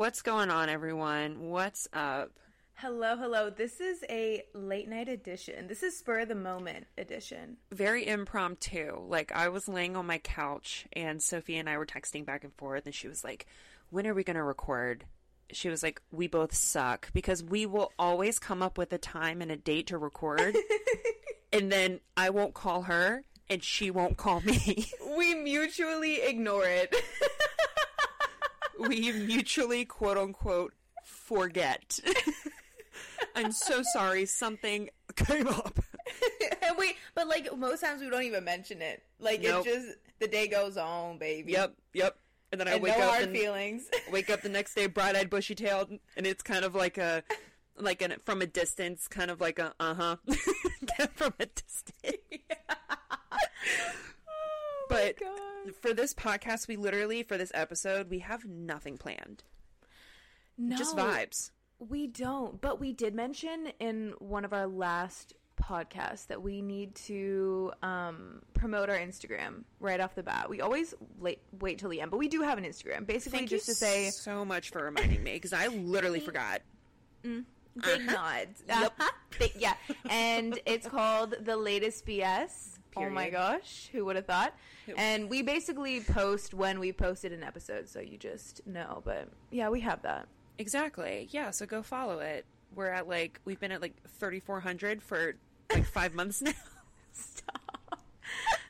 What's going on, everyone? What's up? Hello, hello. This is a late night edition. This is spur of the moment edition. Very impromptu. Like, I was laying on my couch, and Sophie and I were texting back and forth, and she was like, When are we going to record? She was like, We both suck because we will always come up with a time and a date to record, and then I won't call her, and she won't call me. We mutually ignore it. we mutually, quote unquote, forget. I'm so sorry, something came up. and we, but like most times we don't even mention it. Like Nope. it's just the day goes on, baby. Yep, yep. And then I And wake no up hard and feelings. wake up the next day bright eyed, bushy tailed, and it's kind of like a like an from a distance, kind of like a uh huh from a distance. but God. For this podcast, we literally for this episode we have nothing planned, No, just vibes. We don't, but we did mention in one of our last podcasts that we need to um, promote our Instagram right off the bat. We always late, wait till the end, but we do have an Instagram. Basically, Thank just to say so much for reminding me because I literally forgot. big Uh-huh. nods. Yep. Uh-huh. Big- yeah, and it's called the latest BS. Oh my gosh, who would have thought? And we basically post when we posted an episode, so you just know. But yeah, we have that. Exactly. Yeah. So go follow it. We're at like we've been at like thirty four hundred for like five months now. Stop.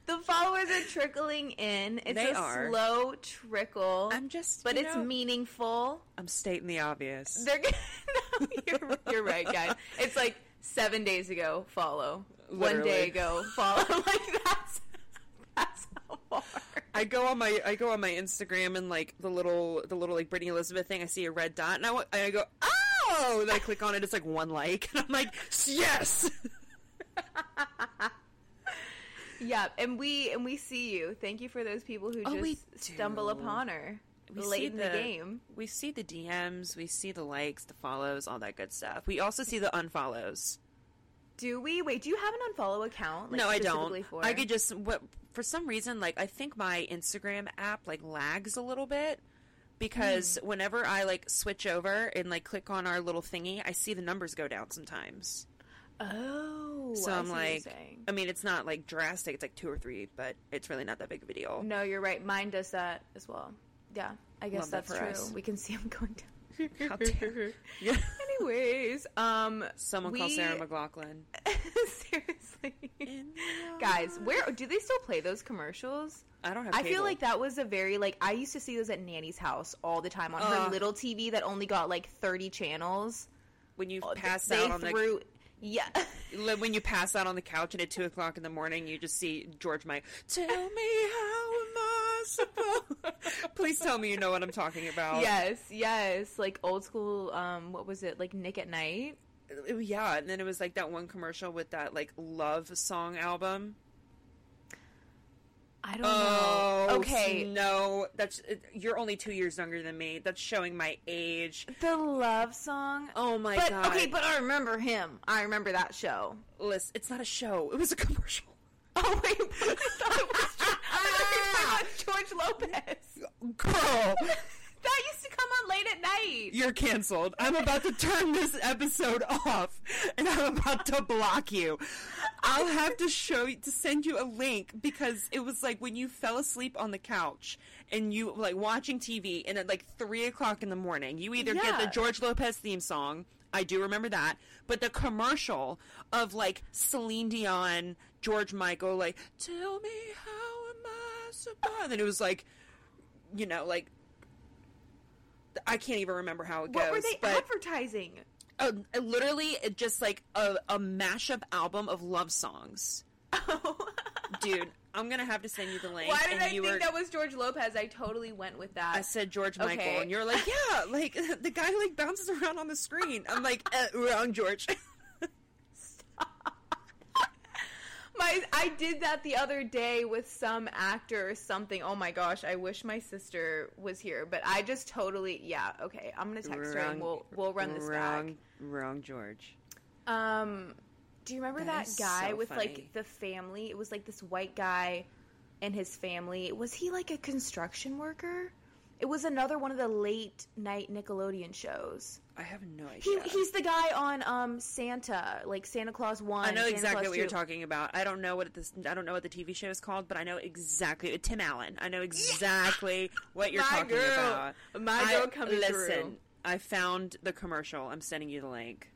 The followers are trickling in. It's They a are. slow trickle. I'm just, but it's know- meaningful. I'm stating the obvious. They're no, you're, you're right, guys. It's like seven days ago, follow. One day ago, follow. like that's that's how far. I go on my I go on my Instagram and like the little the little like Brittany Elizabeth thing. I see a red dot and I, and I go oh. Then I click on it. It's like one like and I'm like yes. Yeah, and we and we see you. Thank you for those people who Oh, just stumble upon her We late see in the, game. We see the DMs. We see the likes, the follows, all that good stuff. We also see the unfollows. Do we? Wait, do you have an unfollow account? like, no, I don't. For? I could just what for some reason like I think my Instagram app like lags a little bit because Hmm. whenever I like switch over and like click on our little thingy, I see the numbers go down sometimes. Oh, So I'm see what you're like. I mean, it's not like drastic. It's like two or three, but it's really not that big of a deal. No, you're right. Mine does that as well. Yeah, I guess Love that that's for true. us. We can see them going down. How dare- yeah. Anyways, um, Someone call Sarah McLachlan. seriously, guys, where do they still play those commercials? I don't have. I feel like that was a very like I used to see those at Nanny's house all the time on her little TV that only got like thirty channels. when you Oh, pass they out on threw, yeah. the when you pass out on the couch and at two o'clock in the morning, you just see George Mike. Tell me how am I supposed? Please tell me you know what I'm talking about. yes, yes, like old school. Um, what was it like? Nick at Nite. yeah. And then it was like that one commercial with that like love song album. I don't Oh, know. Okay, No, that's you're only two years younger than me. That's showing my age. the love song. Oh my but god. okay, but I remember him. I remember that show. listen, it's not a show. It was a commercial. Oh wait, I thought it was, I thought you were talking about George Lopez. Girl, That used to come on late at night. you're canceled. I'm about to turn this episode off, and I'm about to block you. I'll have to show you to send you a link because it was like when you fell asleep on the couch and you like watching TV, and at like three o'clock in the morning, you either get the George Lopez theme song. I do remember that, but the commercial of like Celine Dion, George Michael, like "Tell me how am I supposed?" And then it was like, you know, like I can't even remember how it goes. What were they but advertising? uh, literally just like a, a mashup album of love songs. Oh, Dude, I'm gonna have to send you the link. Why did I you think were, that was George Lopez? I totally went with that. I said George Michael, Okay. and you're like, yeah, like the guy who like bounces around on the screen. I'm like, uh, wrong, George. my I did that the other day with some actor or something. Oh my gosh, I wish my sister was here, but I just totally yeah. Okay, I'm gonna text her and we'll we'll run this wrong, wrong, George. Um, do you remember That that, guy so with funny. like the family? It was like this white guy and his family. Was he like a construction worker? It was another one of the late night Nickelodeon shows. I have no He, idea. he's the guy on um Santa, like Santa Claus one. I know Santa exactly Claus what you're talking about. I don't know what this. I don't know what the TV show is called, but I know exactly Tim Allen. I know exactly what you're My talking girl. about. My I- girl coming listen, through. I found the commercial. I'm sending you the link.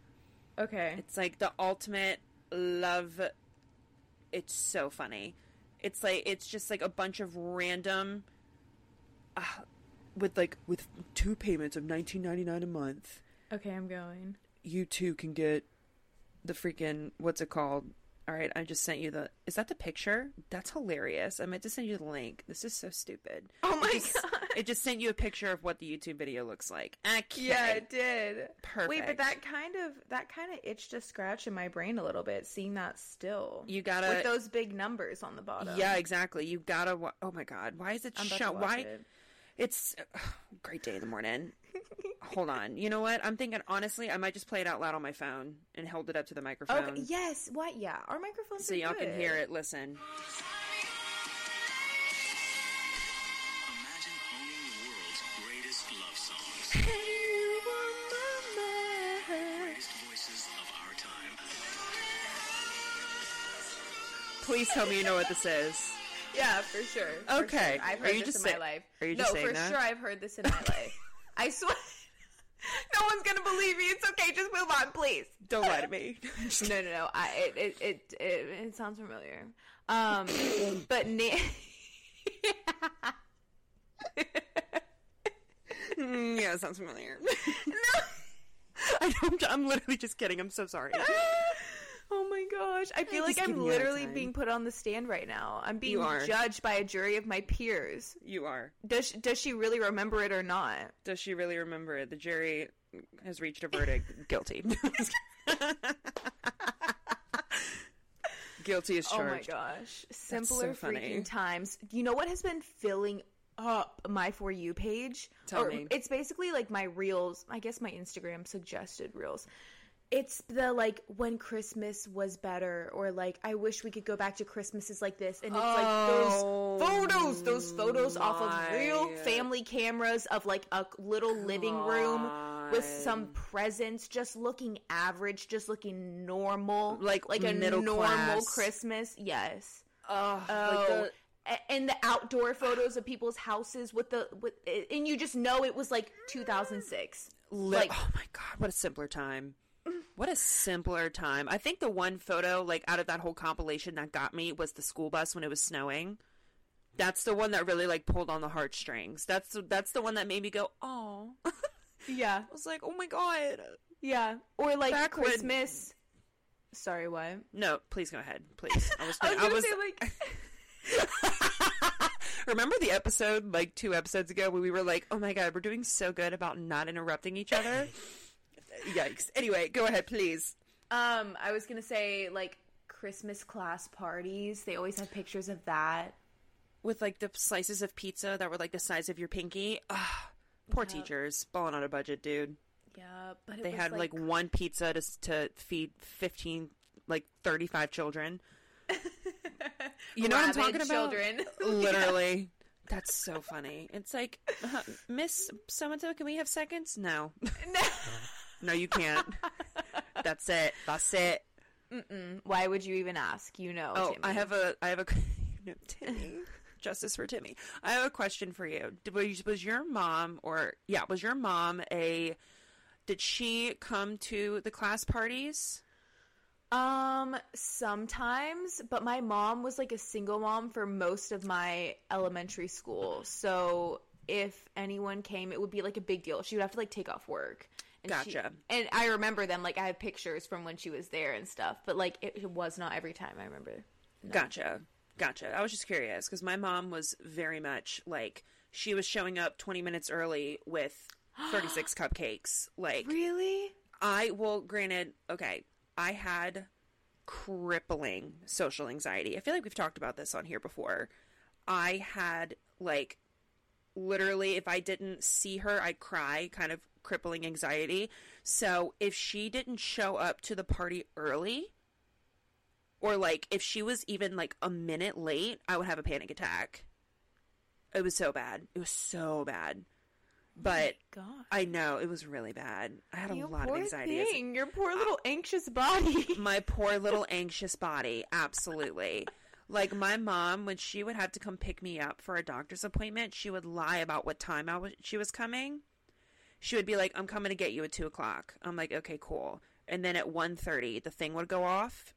Okay. It's like the ultimate love. It's so funny. It's like it's just like a bunch of random, uh, with like with two payments of 19.99 a month. Okay, I'm going. You too can get the freaking what's it called? All right, I just sent you the. Is that the picture? That's hilarious. I meant to send you the link. This is so stupid. Oh my It just, God. It just sent you a picture of what the YouTube video looks like. Okay. Yeah, it did. Perfect. Wait, but that kind of that kind of itched a scratch in my brain a little bit seeing that still. You gotta- with those big numbers on the bottom. Yeah, exactly. You gotta. Wa- oh my god, why is it I'm about show? to watch Why? it. It's a great day in the morning. Hold on. You know what? I'm thinking honestly, I might just play it out loud on my phone and hold it up to the microphone Okay. Yes. What? Yeah. Our microphones. so are y'all can hear it. Listen. Imagine owning the world's greatest love songs. Greatest voices of our time. Please tell me you know what this is. Yeah, for sure. for Okay. sure. I've Are heard you this just in say- my life. are you no, for that? sure I've heard this in my life. I swear. No one's gonna believe me. It's okay. Just move on, please. Don't lie to me. No, no, no. I it it it, it, sounds familiar. Um, but na- Mm, yeah, it sounds familiar. No I don't, I'm literally just kidding. I'm so sorry. My gosh, I feel just like I'm giving you a hard literally being put on the stand right now. I'm being judged by a jury of my peers. You are. Does she, does she really remember it or not? Does she really remember it? The jury has reached a verdict. Guilty. Guilty as charged. Oh my gosh. Simpler so freaking times. You know what has been filling up my For You page? Tell Or me. It's basically like my reels, I guess my Instagram suggested reels. It's the like when Christmas was better or like I wish we could go back to Christmases like this and it's Oh, like those oh photos, those photos off of real family cameras of like a little living room with some presents just looking average, just looking normal. Like like a middle normal class. Christmas. Yes. Ugh, Oh, like the- and the outdoor photos of people's houses with the with, and you just know it was like 2006. Li- like oh my god, what a simpler time. What a simpler time. I think the one photo, like out of that whole compilation that got me was the school bus when it was snowing. That's the one that really like pulled on the heartstrings. That's the, that's the one that made me go, oh. Yeah. I was like, oh my god. yeah, or like Back when- Christmas. Sorry, what? No, please go ahead, please. I was, I was I gonna was say like remember the episode like two episodes ago where we were like, oh my god, we're doing so good about not interrupting each other. Yikes. Anyway, go ahead, please. um I was gonna say like Christmas class parties. They always have pictures of that. with like the slices of pizza that were like the size of your pinky. Ugh, poor teachers, balling on a budget, dude. Yeah, but it They was, had like, one pizza to to feed fifteen, like thirty five children. You know what I'm rabid talking about? children. Literally, that's so funny. It's like, uh, Miss so and so, can we have seconds? No, no, you can't. That's it. That's it. Why would you even ask? You know. Oh, Timmy. I have a, I have a, no, Timmy. Justice for Timmy. I have a question for you. Did- Was, was your mom, or yeah, was your mom a? Did she come to the class parties? Um, sometimes, but my mom was like a single mom for most of my elementary school. So if anyone came, it would be like a big deal. She would have to like take off work. And she- Gotcha. and I remember them, like I have pictures from when she was there and stuff, but like it, it was not every time. I remember. Gotcha, gotcha. I was just curious because my mom was very much like she was showing up twenty minutes early with thirty six cupcakes. Like Really? I well, granted, okay, I had crippling social anxiety. I feel like we've talked about this on here before. I had like literally if I didn't see her, I'd cry, kind of crippling anxiety. So, if she didn't show up to the party early or like if she was even like a minute late, I would have a panic attack. It was so bad. It was so bad. But God. I know it was really bad. I had a lot of anxiety. thing. Your poor little anxious body. my poor little anxious body. Absolutely. Like my mom, when she would have to come pick me up for a doctor's appointment, she would lie about what time I was, she was coming. She would be like, "I'm coming to get you at two o'clock." I'm like, "Okay, cool." And then at 1.30, the thing would go off,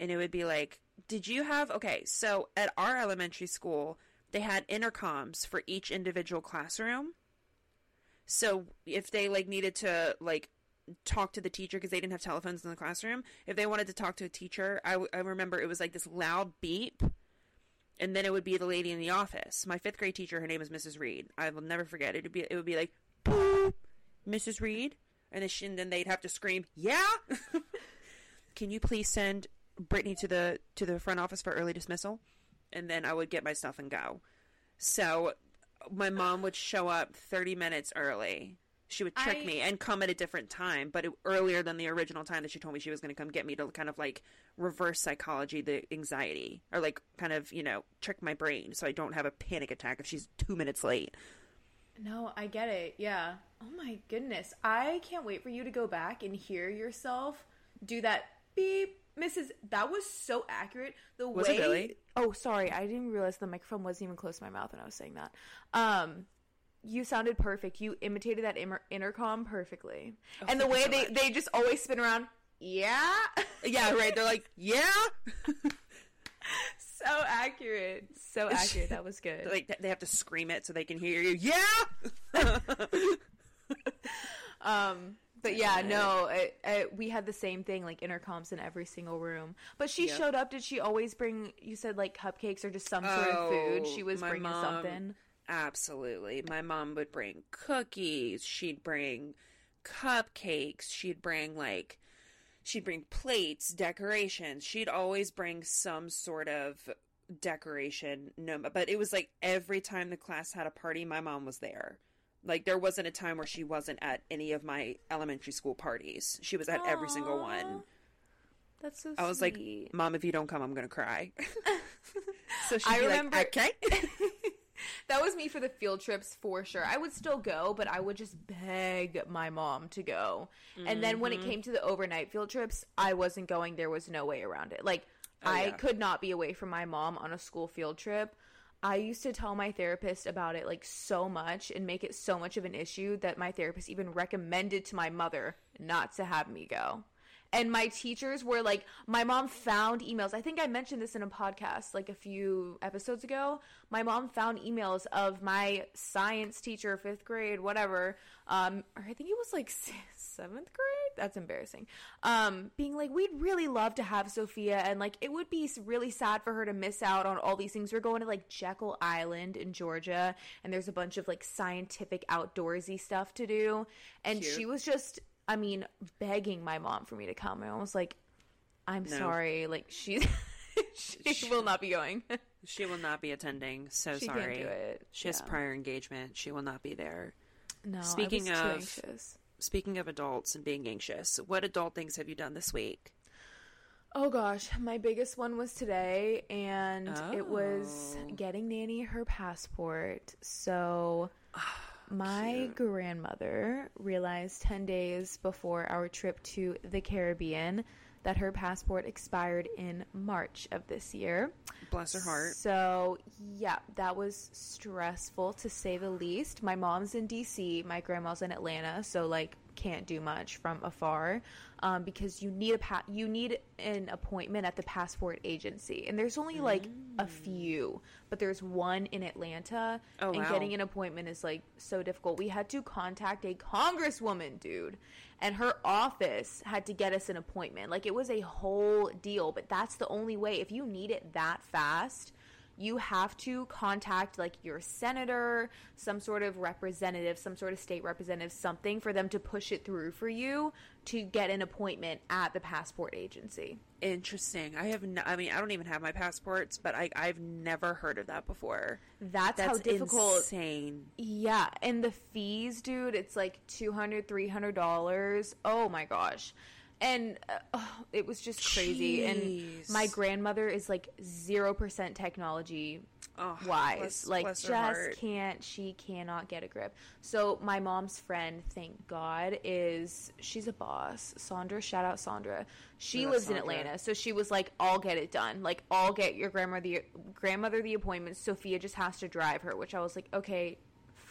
and it would be like, "Did you have?" Okay, so at our elementary school, they had intercoms for each individual classroom. So if they like needed to like talk to the teacher because they didn't have telephones in the classroom. If they wanted to talk to a teacher, I, w- I remember it was like this loud beep, and then it would be the lady in the office. My fifth grade teacher, her name was Mrs. Reed. I will never forget. It'd be it would be like, "Boop, Mrs. Reed," and then, she, and then they'd have to scream, "Yeah." Can you please send Brittany to the to the front office for early dismissal? And then I would get my stuff and go. So my mom would show up 30 minutes early. She would trick I- me and come at a different time, but it, earlier than the original time that she told me she was going to come get me to kind of like reverse psychology the anxiety or like kind of, you know, trick my brain so I don't have a panic attack if she's 2 minutes late. No, I get it. Yeah. Oh my goodness. I can't wait for you to go back and hear yourself do that beep. Mrs. That was so accurate. The Was way it really? Oh, sorry. I didn't realize the microphone wasn't even close to my mouth when I was saying that. Um you sounded perfect. You imitated that intercom perfectly. and the Oh, thank you way so they much. they just always spin around. Yeah. Yeah, right. They're like, "Yeah." so accurate. So accurate. That was good. like they have to scream it so they can hear you. Yeah. Um, but yeah, no, it, it, we had the same thing, like intercoms in every single room. But she Yep. showed up. Did she always bring? You said like cupcakes or just some sort of food. Oh, She was bringing mom- something. Absolutely. My mom would bring cookies. She'd bring cupcakes. She'd bring like she'd bring plates, decorations. She'd always bring some sort of decoration. No, but it was like every time the class had a party, my mom was there. Like there wasn't a time where she wasn't at any of my elementary school parties. She was at every single one. That's so. I was like, "Mom, if you don't come, I'm gonna cry." so she'd I be remember- like, "Okay." that was me for the field trips for sure. I would still go, but I would just beg my mom to go. And then when it Mm-hmm. came to the overnight field trips, I wasn't going. There was no way around it. Like Oh, I yeah. could not be away from my mom on a school field trip. I used to tell my therapist about it like so much and make it so much of an issue that my therapist even recommended to my mother not to have me go. And my teachers were like, my mom found emails. I think I mentioned this in a podcast like a few episodes ago. My mom found emails of my science teacher, fifth grade, whatever. Um, or I think it was like seventh grade. That's embarrassing. Um, being like, we'd really love to have Sophia, and like, it would be really sad for her to miss out on all these things. We're going to like Jekyll Island in Georgia, and there's a bunch of like scientific outdoorsy stuff to do. And Cute. she was just, I mean, begging my mom for me to come. And I was like, I'm No. sorry. Like, she, she will not be going. She will not be attending. So She sorry. can't do it. She has prior engagement. She will not be there. no, Speaking I was too of- anxious. Speaking of adults and being anxious, what adult things have you done this week? Oh gosh, my biggest one was today, and it was Oh. getting Nanny her passport. So, my grandmother realized 10 days before our trip to the Caribbean that her passport expired in March of this year. Bless her heart. So, yeah, that was stressful to say the least. My mom's in DC, my grandma's in Atlanta, so like can't do much from afar um, because you need a pa- you need an appointment at the passport agency, and there's only like a few, but there's one in Atlanta, Oh, and wow. getting an appointment is like so difficult. We had to contact a congresswoman, dude, and her office had to get us an appointment. Like it was a whole deal, but that's the only way. If you need it that fast, you have to contact like your senator, some sort of representative, some sort of state representative, something for them to push it through for you to get an appointment at the passport agency. Interesting. I have. No, I mean, I don't even have my passports, but I I've never heard of that before. That's, That's how difficult Insane. Yeah, and the fees, dude, it's like $200, $300. Oh my gosh. And uh, oh, it was just crazy. And my grandmother is like 0% technology Oh, wise. bless- like bless just can't she cannot get a grip. So my mom's friend, thank God, is she's a boss. Sandra, shout out Sandra. She love lives in Atlanta, so she was like, "I'll get it done. Like I'll get your grandmother the grandmother the appointment. Sophia just has to drive her." Which I was like, "Okay."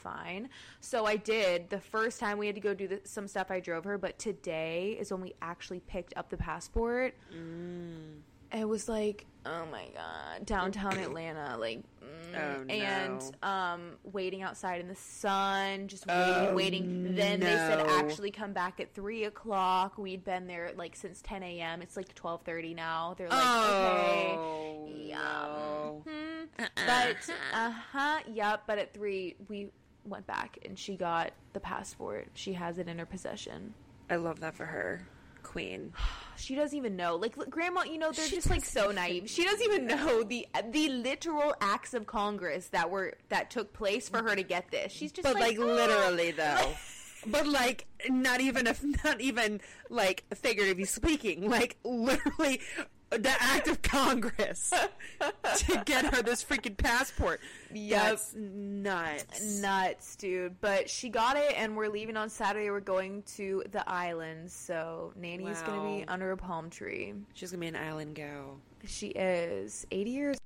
Fine. So I did. The first time we had to go do the, some stuff, I drove her. But today is when we actually picked up the passport. Mm. It was like, oh my god, downtown Atlanta, like, mm, Oh, no. and um, waiting outside in the sun, just waiting, Oh, waiting. Then they said actually come back at three o'clock. We'd been there like since ten a.m. It's like twelve thirty now. They're like, okay, oh, yeah, no. mhm. but uh huh, yep. But at three, we went back and she got the passport. She has it in her possession. I love that for her. Queen. She doesn't even know. Like grandma, you know, they're She just like so naive. She doesn't even know the the literal acts of Congress that were that took place for her to get this. She's just But like, "Oh." literally though. but like not even if not even like figuratively speaking, like literally the act of Congress to get her this freaking passport. Yep. That's nuts. nuts, dude. But she got it, and we're leaving on Saturday. We're going to the islands, so Nanny's gonna be under a palm tree. She's gonna be an island gal. She is eighty years,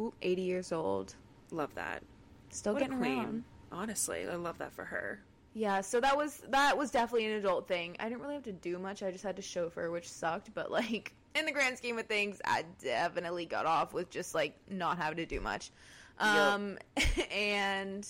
ooh, eighty years old. Love that. Still What getting queen. around. Honestly, I love that for her. Yeah, so that was that was definitely an adult thing. I didn't really have to do much. I just had to chauffeur, which sucked, but like in the grand scheme of things, I definitely got off with just like not having to do much. Um and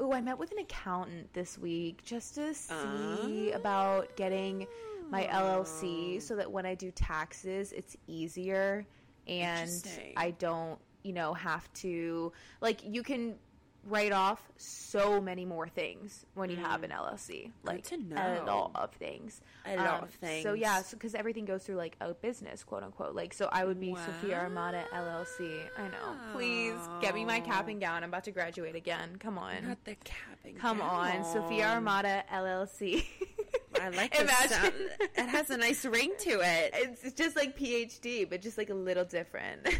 oh, I met with an accountant this week just to see about getting my LLC so that when I do taxes, it's easier and I don't, you know, have to like you can write off so many more things when you have an LLC. Like to a know. lot of things. A lot Um, of things. So yeah, because everything goes through like a business, quote unquote. Like so, I would be Sophia Armata LLC. I know. Please get me my cap and gown. I'm about to graduate again. Come on. Not the capping. Come on, Sophia Armata LLC. I like the Imagine. sound. It has a nice ring to it. it's just like PhD, but just like a little different.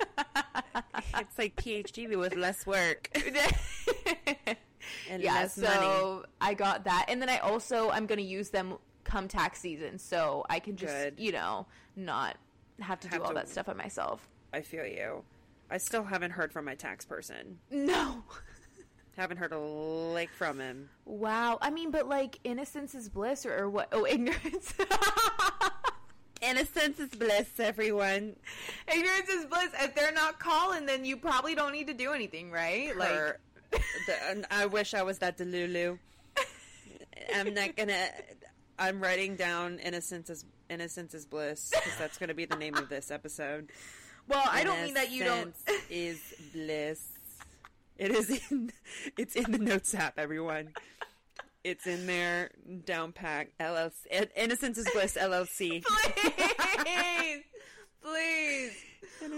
It's like PhD with less work and yeah, less so money. I got that, and then I also I'm gonna use them come tax season, so I can just Good. you know not have to Have do all to- that stuff by myself. I feel you. I still haven't heard from my tax person. No. Haven't heard a lick from him. Wow. I mean, but like innocence is bliss, or, or what? Oh, ignorance. Innocence is bliss, everyone. ignorance is bliss. If they're not calling, then you probably don't need to do anything, right? Her- the- and I wish I was that Delulu. I'm not gonna. I'm writing down innocence is innocence is bliss because that's gonna be the name of this episode. well, I don't mean that you don't. Is bliss. It is in. It's in the notes app, everyone. It's in there. Down pack. LLC. In- Innocence is bliss. LLC. please, please.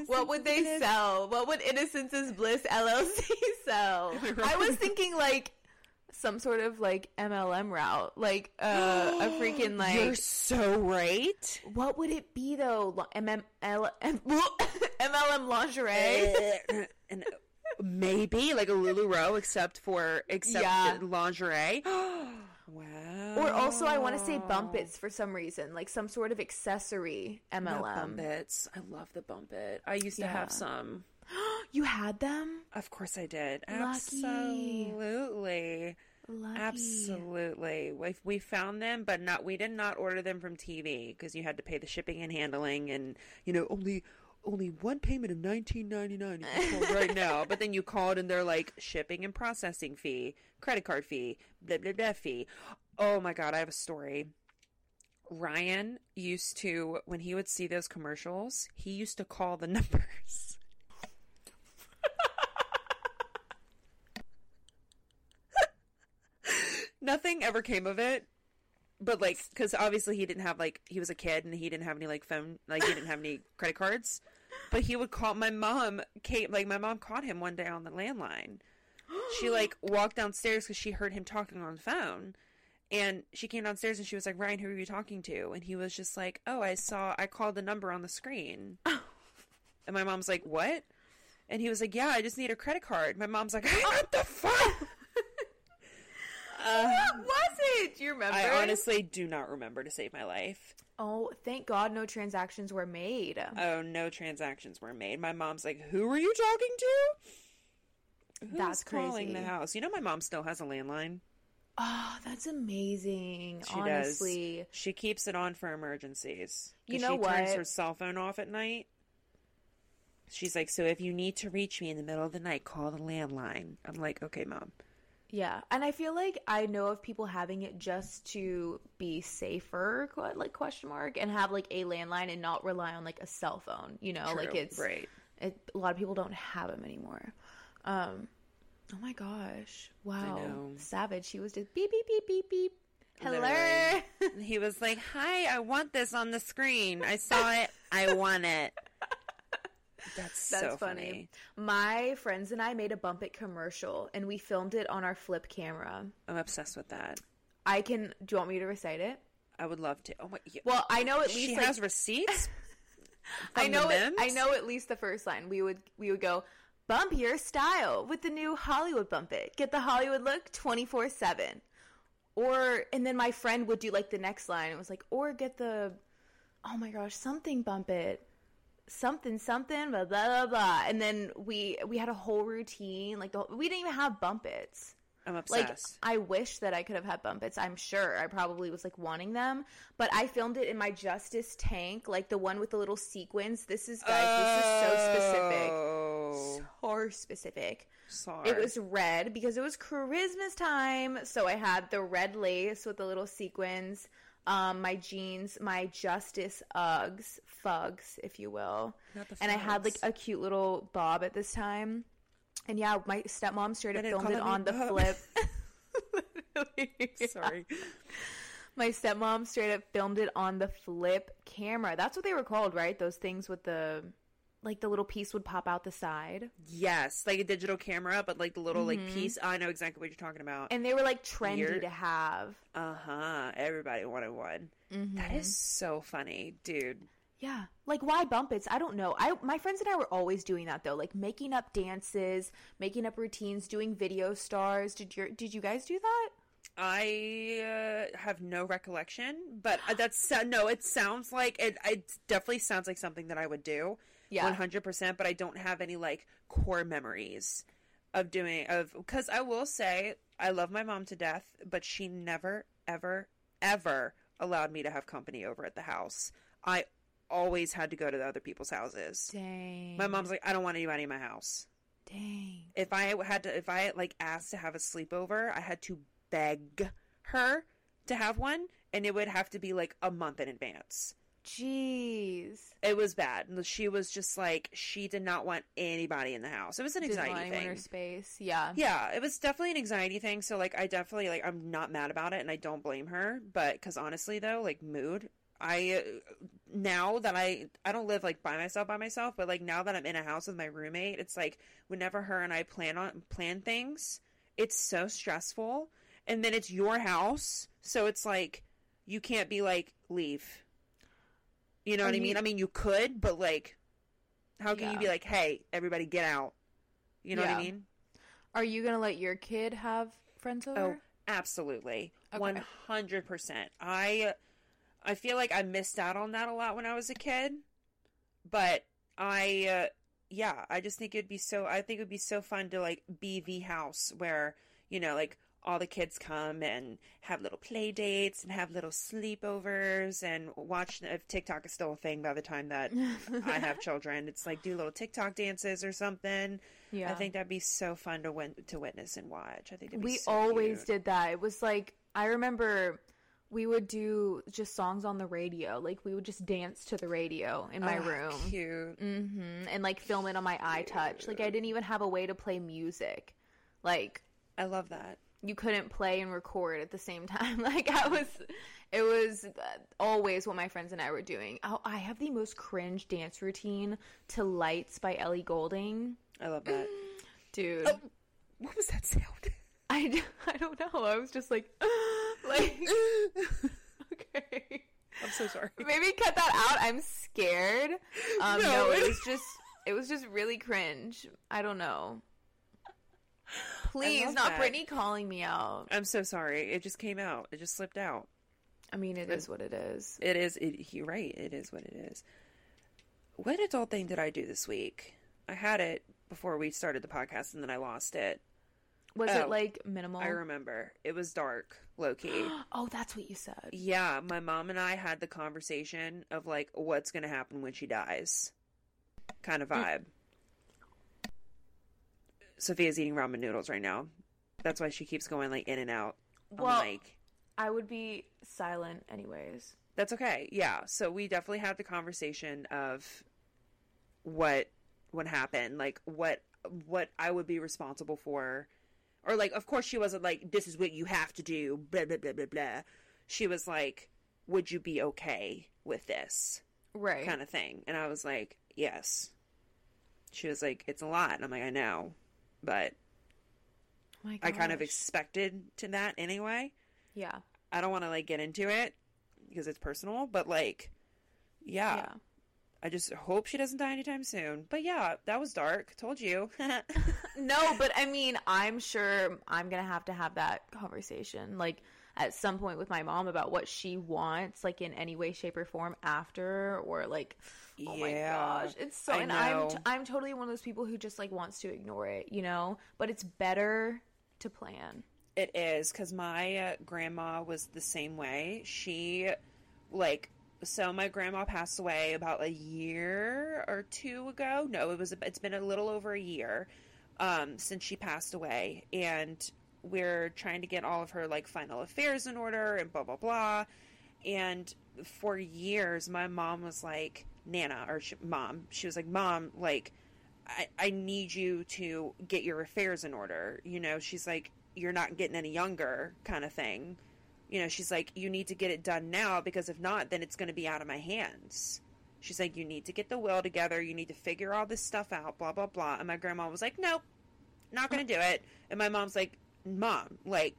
What would they sell? What would Innocence is Bliss LLC sell? I was thinking like some sort of like MLM route, like uh, a freaking like. You're so right. What would it be though? Lo- L- M- MLM lingerie. and maybe like a LuLaRoe, except for except Yeah. lingerie. wow. Or also, I want to say bump its for some reason, like some sort of accessory MLM. bump its. I love the bump it. I used to Yeah. have some. You had them? Of course, I did. Lucky. Absolutely. Lucky. Absolutely. We, we found them, but not. We did not order them from TV because you had to pay the shipping and handling, and you know only only one payment of nineteen ninety nine right now. But then you called and they're like shipping and processing fee, credit card fee, blah blah blah fee. Oh my god, I have a story. Ryan used to when he would see those commercials, he used to call the numbers. Nothing ever came of it. But like, because obviously he didn't have like he was a kid and he didn't have any like phone like he didn't have any credit cards. But he would call my mom. Kate, like my mom caught him one day on the landline. She like walked downstairs because she heard him talking on the phone, and she came downstairs and she was like, "Ryan, who are you talking to?" And he was just like, "Oh, I saw. I called the number on the screen." Oh. and my mom's like, "What?" And he was like, "Yeah, I just need a credit card." My mom's like, "What the fuck?" Uh, What was it? Do you remember? I honestly do not remember to save my life. Oh, thank God no transactions were made. Oh, no transactions were made. My mom's like, "Who are you talking to?" Who's That's calling the house? You know, my mom still has a landline. Oh, that's amazing. She honestly. does. She keeps it on for emergencies. You know she turns her cell phone off at night. She's like, so if you need to reach me in the middle of the night, call the landline. I'm like, okay, mom. Yeah, and I feel like I know of people having it just to be safer, like question mark, and have like a landline and not rely on like a cell phone. You know, like it's right. It, a lot of people don't have them anymore. Um, oh my gosh! Wow, savage. She was just beep beep beep beep beep. Hello. He was like, hi, I want this on the screen. I saw it. I want it. That's, That's so funny. funny. My friends and I made a bump it commercial, and we filmed it on our flip camera. I'm obsessed with that. I can. Do you want me to recite it? I would love to. Oh my. Well, I know at she least like, has receipts. I know it, I know at least the first line. We would we would go bump your style with the new Hollywood bump it. Get the Hollywood look 24/7. Or and then my friend would do like the next line. It was like or get the oh my gosh, something bump it. Something something blah blah blah blah. And then we we had a whole routine like the whole, we didn't even have bump its. I'm obsessed. Like. I wish that I could have had bump its. I'm sure I probably was like wanting them, but I filmed it in my Justice tank, like the one with the little sequins. This is guys, this is so specific, Oh, so specific. sorry. It was red because it was Christmas time, so I had the red lace with the little sequins. Um, my jeans, my Justice Uggs, Fugs, if you will, and I had like a cute little bob at this time. And yeah, my stepmom straight up filmed it on the bob. flip. Sorry. My stepmom straight up filmed it on the flip camera. That's what they were called, right? Those things with the like the little piece would pop out the side. Yes, like a digital camera, but like the little like piece. I know exactly what you're talking about. Mm-hmm. And they were like trendy Weird. to have. Uh huh. Everybody wanted one. That is so funny, dude. Yeah. Like why bump its? I don't know. I my friends and I were always doing that though, like making up dances, making up routines, doing video stars. Did you did you guys do that? I uh, have no recollection, but uh, that's no. It sounds like it. It definitely sounds like something that I would do. Yeah. one hundred percent. But I don't have any like core memories of doing of because I will say I love my mom to death, but she never, ever, ever allowed me to have company over at the house. I always had to go to the other people's houses. Dang. My mom's like, I don't want anybody in my house. Dang. if I had to, if I like asked to have a sleepover, I had to beg her to have one, and it would have to be like a month in advance. Jeez. It was bad. She was just like she did not want anybody in the house. It was an Didn't anxiety in her thing. space. Yeah. Yeah, it was definitely an anxiety thing. So like, I definitely like, I'm not mad about it, and I don't blame her. But because honestly, though, like mood, I now that I I don't live like by myself by myself, but like now that I'm in a house with my roommate, it's like whenever her and I plan on plan things, it's so stressful. And then it's your house, so it's like you can't be like leave. You know Are what I mean? I mean, you could, but like, how can you be like, hey, everybody, get out? You know what I mean? Are you gonna let your kid have friends over? Oh, absolutely. Okay. One hundred percent. I I feel like I missed out on that a lot when I was a kid. But I uh, yeah, I just think it'd be so I think it would be so fun to like be the house where, you know, like all the kids come and have little play dates and have little sleepovers and watch if TikTok is still a thing by the time that I have children. It's like do little TikTok dances or something. yeah. I think that'd be so fun to win- to witness and watch. I think it'd be we so always cute. did that. It was like I remember we would do just songs on the radio. Like we would just dance to the radio in my Oh, room. Cute. hmm And like film it on my iTouch. Like I didn't even have a way to play music. Like I love that. You couldn't play and record at the same time. Like I was, it was uh, always what my friends and I were doing. Oh, I have the most cringe dance routine to "Lights" by Ellie Goulding, I love that. dude. Oh. What was that sound? I, I don't know. I was just like, like okay. I'm so sorry. Maybe cut that out. I'm scared. Um, no. No. it was just It was just really cringe. I don't know. Please, not that. Brittany calling me out. I'm so sorry. It just came out. It just slipped out. I mean, it is what it is. It is. It, you're right. It is what it is. What adult thing did I do this week? I had it before we started the podcast, and then I lost it. Was Oh, it like minimal? I remember. It was dark, low key. oh, that's what you said. yeah, my mom and I had the conversation of like what's going to happen when she dies, kind of mm. vibe. Sophia's eating ramen noodles right now. That's why she keeps going like in and out on Well- the mic. I would be silent anyways. That's okay. Yeah. So we definitely had the conversation of what would happen, like what what I would be responsible for. Or like of course she wasn't like this is what you have to do, blah blah blah blah blah. She was like, "Would you be okay with this?" Right. kind of thing. And I was like, "Yes." She was like, "It's a lot." And I'm like, "I know." But Oh I kind of expected to that anyway. yeah. I don't want to like get into it because it's personal, but like, yeah, Yeah. I just hope she doesn't die anytime soon. But yeah, that was dark. Told you. No, but I mean, I'm sure I'm gonna have to have that conversation, like at some point with my mom about what she wants, like in any way, shape, or form after, or like, oh my gosh, it's so. I and I'm know. t- I'm totally one of those people who just like wants to ignore it, you know. But it's better to plan. it is because my uh, grandma was the same way. She, like, so my grandma passed away about a year or two ago. No, it was. It's been a little over a year um, since she passed away, and we're trying to get all of her like final affairs in order and blah blah blah. And for years, my mom was like, Nana, or she, mom, she was like, Mom, like, I, I need you to get your affairs in order. You know, she's like, You're not getting any younger, kind of thing. You know, she's like, You need to get it done now because if not, then it's going to be out of my hands. She's like, You need to get the will together. You need to figure all this stuff out, blah, blah, blah. And my grandma was like, Nope, not going to do it. And my mom's like, Mom, like,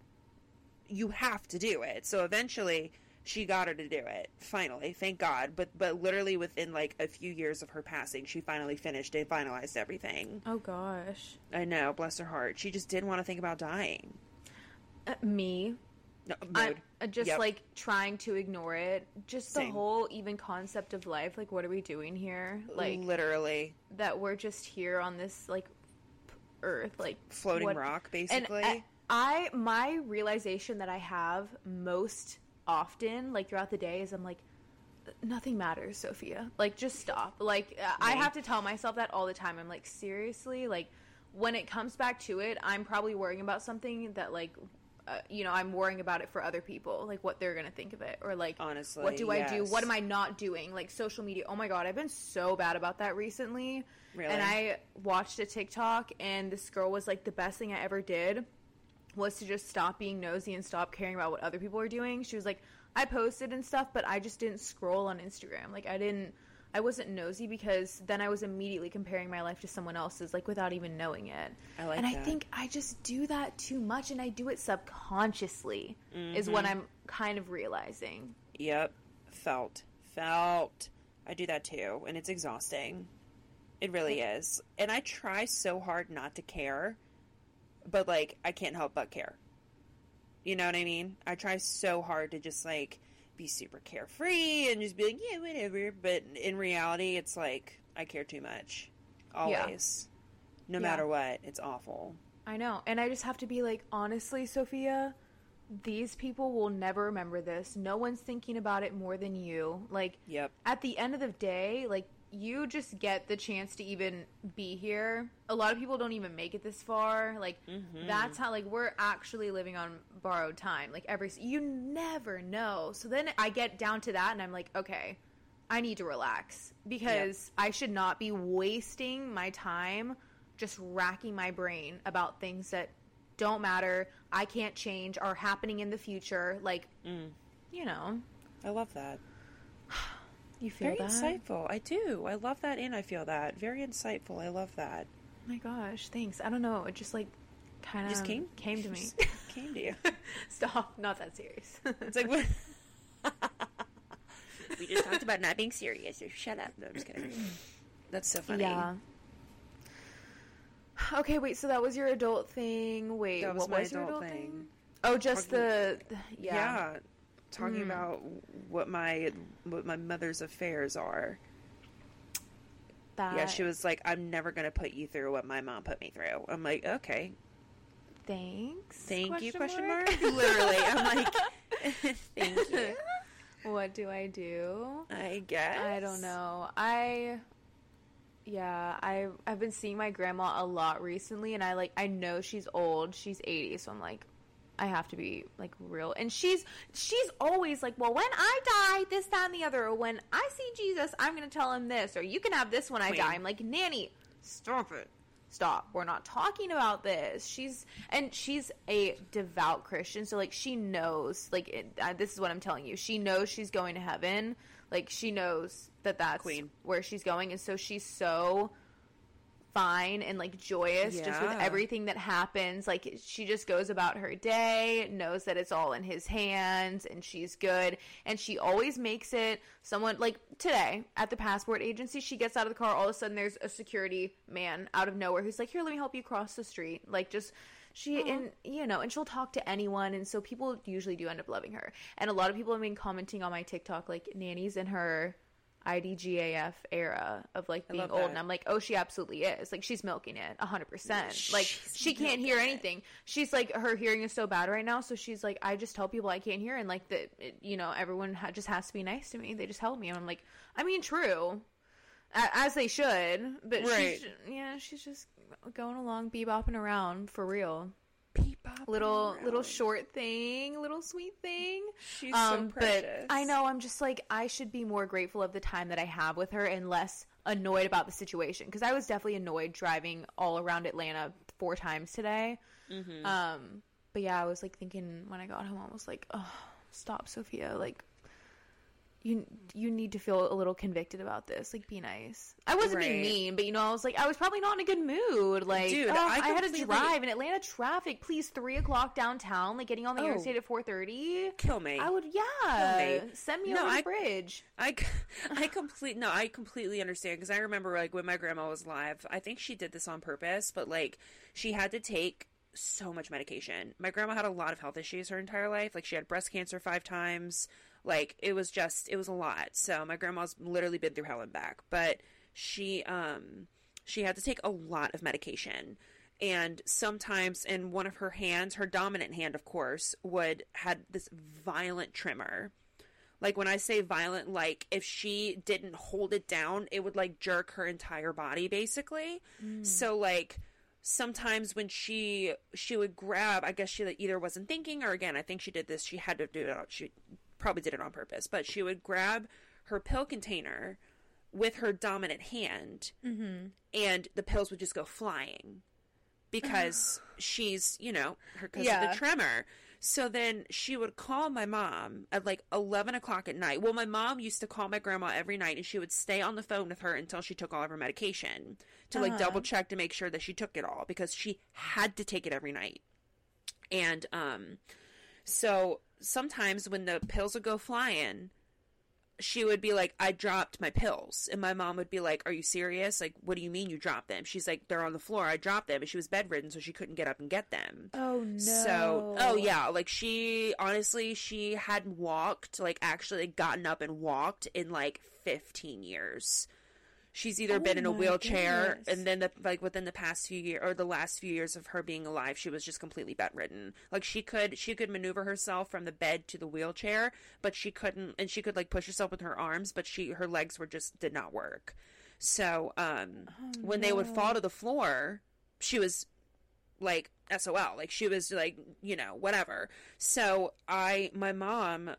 you have to do it. So eventually she got her to do it. Finally, thank God. But but literally within like a few years of her passing, she finally finished and finalized everything. Oh gosh, I know, bless her heart. She just didn't want to think about dying. uh, me. No, mood. uh, just Yep. like trying to ignore it. Just the Same. whole even concept of life. Like, what are we doing here? Like, literally that we're just here on this like p- earth like floating what- rock, and basically. I, my realization that i have most often like throughout the day is i'm like nothing matters sophia. Like just stop. Like uh, i have to tell myself that all the time. I'm like seriously? Like when it comes back to it i'm probably worrying about something that like uh, you know i'm worrying about it for other people like what they're gonna think of it or like Honestly, what do i do? What am i not doing? Like social media oh my god i've been so bad about that recently. Really? and i watched a tiktok and this girl was like the best thing i ever did was to just stop being nosy and stop caring about what other people are doing she was like i posted and stuff but i just didn't scroll on instagram like i didn't i wasn't nosy because then i was immediately comparing my life to someone else's like without even knowing it I like and i think i just do that too much and i do it subconsciously is what Mm-hmm. i'm kind of realizing Yep. Felt. Felt. I do that too, and it's exhausting. It really is. And I try so hard not to care, but like I can't help but care. You know what I mean? I try so hard to just like be super carefree and just be like, yeah, whatever. But in reality, it's like I care too much. Always. No Yeah. matter what, it's awful. I know. And I just have to be like, honestly, Sophia, these people will never remember this. No one's thinking about it more than you. Like, Yep. at the end of the day, like, you just get the chance to even be here. A lot of people don't even make it this far. Like, mm-hmm. that's how, like, we're actually living on borrowed time. Like, every, you never know. So then I get down to that and I'm like, okay, I need to relax because I should not be wasting my time just racking my brain about things that don't matter, I can't change, are happening in the future. Like, mm. you know, I love that. You feel Very that? insightful. I do. I love that and I feel that. Very insightful. I love that. Oh my gosh, thanks. I don't know. It just like kind of Just came came to me. just came to you. Stop. Not that serious. It's like what? we just talked about not being serious. So shut up. No, I'm just kidding. That's so funny. yeah. Okay, wait. So that was your adult thing. Wait, That was what my was your adult adult thing. thing? Oh, just Talking- the Yeah. yeah. Talking hmm. about what my what my mother's affairs are. That, Yeah, she was like, "I'm never gonna put you through what my mom put me through." I'm like, "Okay, Thanks. thank you." question Question mark? mark. Literally, I'm like, "Thank you." what do I do? I guess I don't know. I yeah, I I've been seeing my grandma a lot recently and I like I know she's old. She's 80, so I'm like I have to be like real. And she's she's always like, "Well, when I die, this that and the other, or when I see Jesus, I'm going to tell him this, or you can have this when I die." I'm like, "Nanny, stop it." Stop. We're not talking about this. She's and she's a devout Christian, so like she knows. Like it, uh, this is what I'm telling you. She knows she's going to heaven. Like she knows that that's Queen. where she's going, and so she's so fine and like joyous just with everything that happens. Like she just goes about her day, knows that it's all in his hands, and she's good. And she always makes it. Someone like today at the passport agency, she gets out of the car. All of a sudden, there's a security man out of nowhere who's like, "Here, let me help you cross the street." Like just. She and you know, and she'll talk to anyone, and so people usually do end up loving her. And a lot of people have been commenting on my TikTok, like nannies and her IDGAF era of like being old, that. and I'm like, oh, she absolutely is. Like she's milking it, hundred percent. Like She's she can't hear anything. She's like her hearing is so bad right now, so she's like, I just tell people I can't hear, and like that, you know, everyone ha- just has to be nice to me. They just help me, and I'm like, I mean, true, A- as they should, but Right. she's, yeah, she's just going along, bebopping around for real. Little around. little short thing, little sweet thing. She's Um, so precious. But I know I'm just like I should be more grateful of the time that I have with her and less annoyed about the situation because I was definitely annoyed driving all around Atlanta four times today. Mm-hmm. Um, but yeah, I was like thinking when I got home, I was like, oh, stop, Sophia, like. You you need to feel a little convicted about this. Like, be nice. I wasn't being mean, but you know, I was like, I was probably not in a good mood. Like, Dude, ugh, I I, had to drive in Atlanta traffic. Please, three o'clock downtown, like getting on the Oh. interstate at four thirty. Kill me. I would, yeah. Send me No, over the bridge. I- I I, I complete no, I completely understand because I remember like when my grandma was alive. I think she did this on purpose, but like she had to take so much medication. My grandma had a lot of health issues her entire life. Like she had breast cancer five times. Like it was just it was a lot. So my grandma's literally been through hell and back, but she um she had to take a lot of medication. And sometimes in one of her hands, her dominant hand, of course, would had this violent tremor like when I say violent, like if she didn't hold it down, it would like jerk her entire body basically. So like sometimes when she she would grab, I guess she either wasn't thinking or again, I think she did this. She had to do it. She probably did it on purpose, but she would grab her pill container with her dominant hand, mm-hmm. and the pills would just go flying because she's you know her because of the tremor. So then she would call my mom at like 11 o'clock at night. Well, my mom used to call my grandma every night and she would stay on the phone with her until she took all of her medication to like double check to make sure that she took it all because she had to take it every night. And, um, so sometimes when the pills would go flying, she would be like, I dropped my pills. And my mom would be like, Are you serious? Like, what do you mean you dropped them? She's like, They're on the floor. I dropped them. And she was bedridden, so she couldn't get up and get them. Oh no. So, oh yeah, like she honestly, she hadn't walked, like actually gotten up and walked in like 15 years. She's either Oh been in a wheelchair, goodness. and then the, like within the past few years or the last few years of her being alive, she was just completely bedridden. Like she could she could maneuver herself from the bed to the wheelchair, but she couldn't, and she could like push herself with her arms, but she her legs were just did not work. So, um, when they would fall to the floor, she was like SOL. Like she was like, you know, whatever. So I, my mom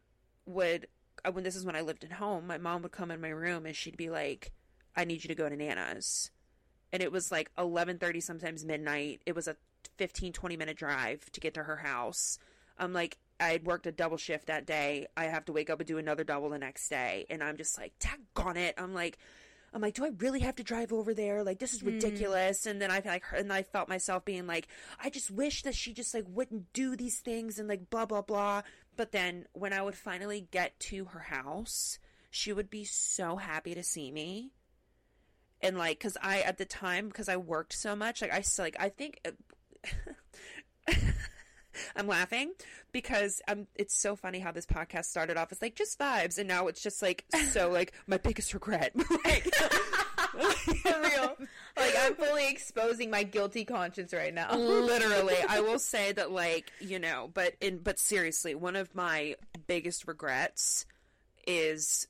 would, uh, when this is when I lived at home, my mom would come in my room and she'd be like, I need you to go to Nana's. And it was like 11.30, sometimes midnight. It was a 15, 20 minute drive to get to her house. I'm like, I had worked a double shift that day. I have to wake up and do another double the next day. And I'm just like, on it. I'm like, I'm like, do I really have to drive over there? Like, this is hmm. ridiculous. And then I like, and I felt myself being like, I just wish that she just like wouldn't do these things and like blah blah blah. But then when I would finally get to her house, she would be so happy to see me. And like because I at the time because I worked so much like I still like I think I'm laughing because um it's so funny how this podcast started off as like just vibes and now it's just like so like my biggest regret like For real. Like I'm fully exposing my guilty conscience right now. literally i will say that like you know but in but seriously one of my biggest regrets is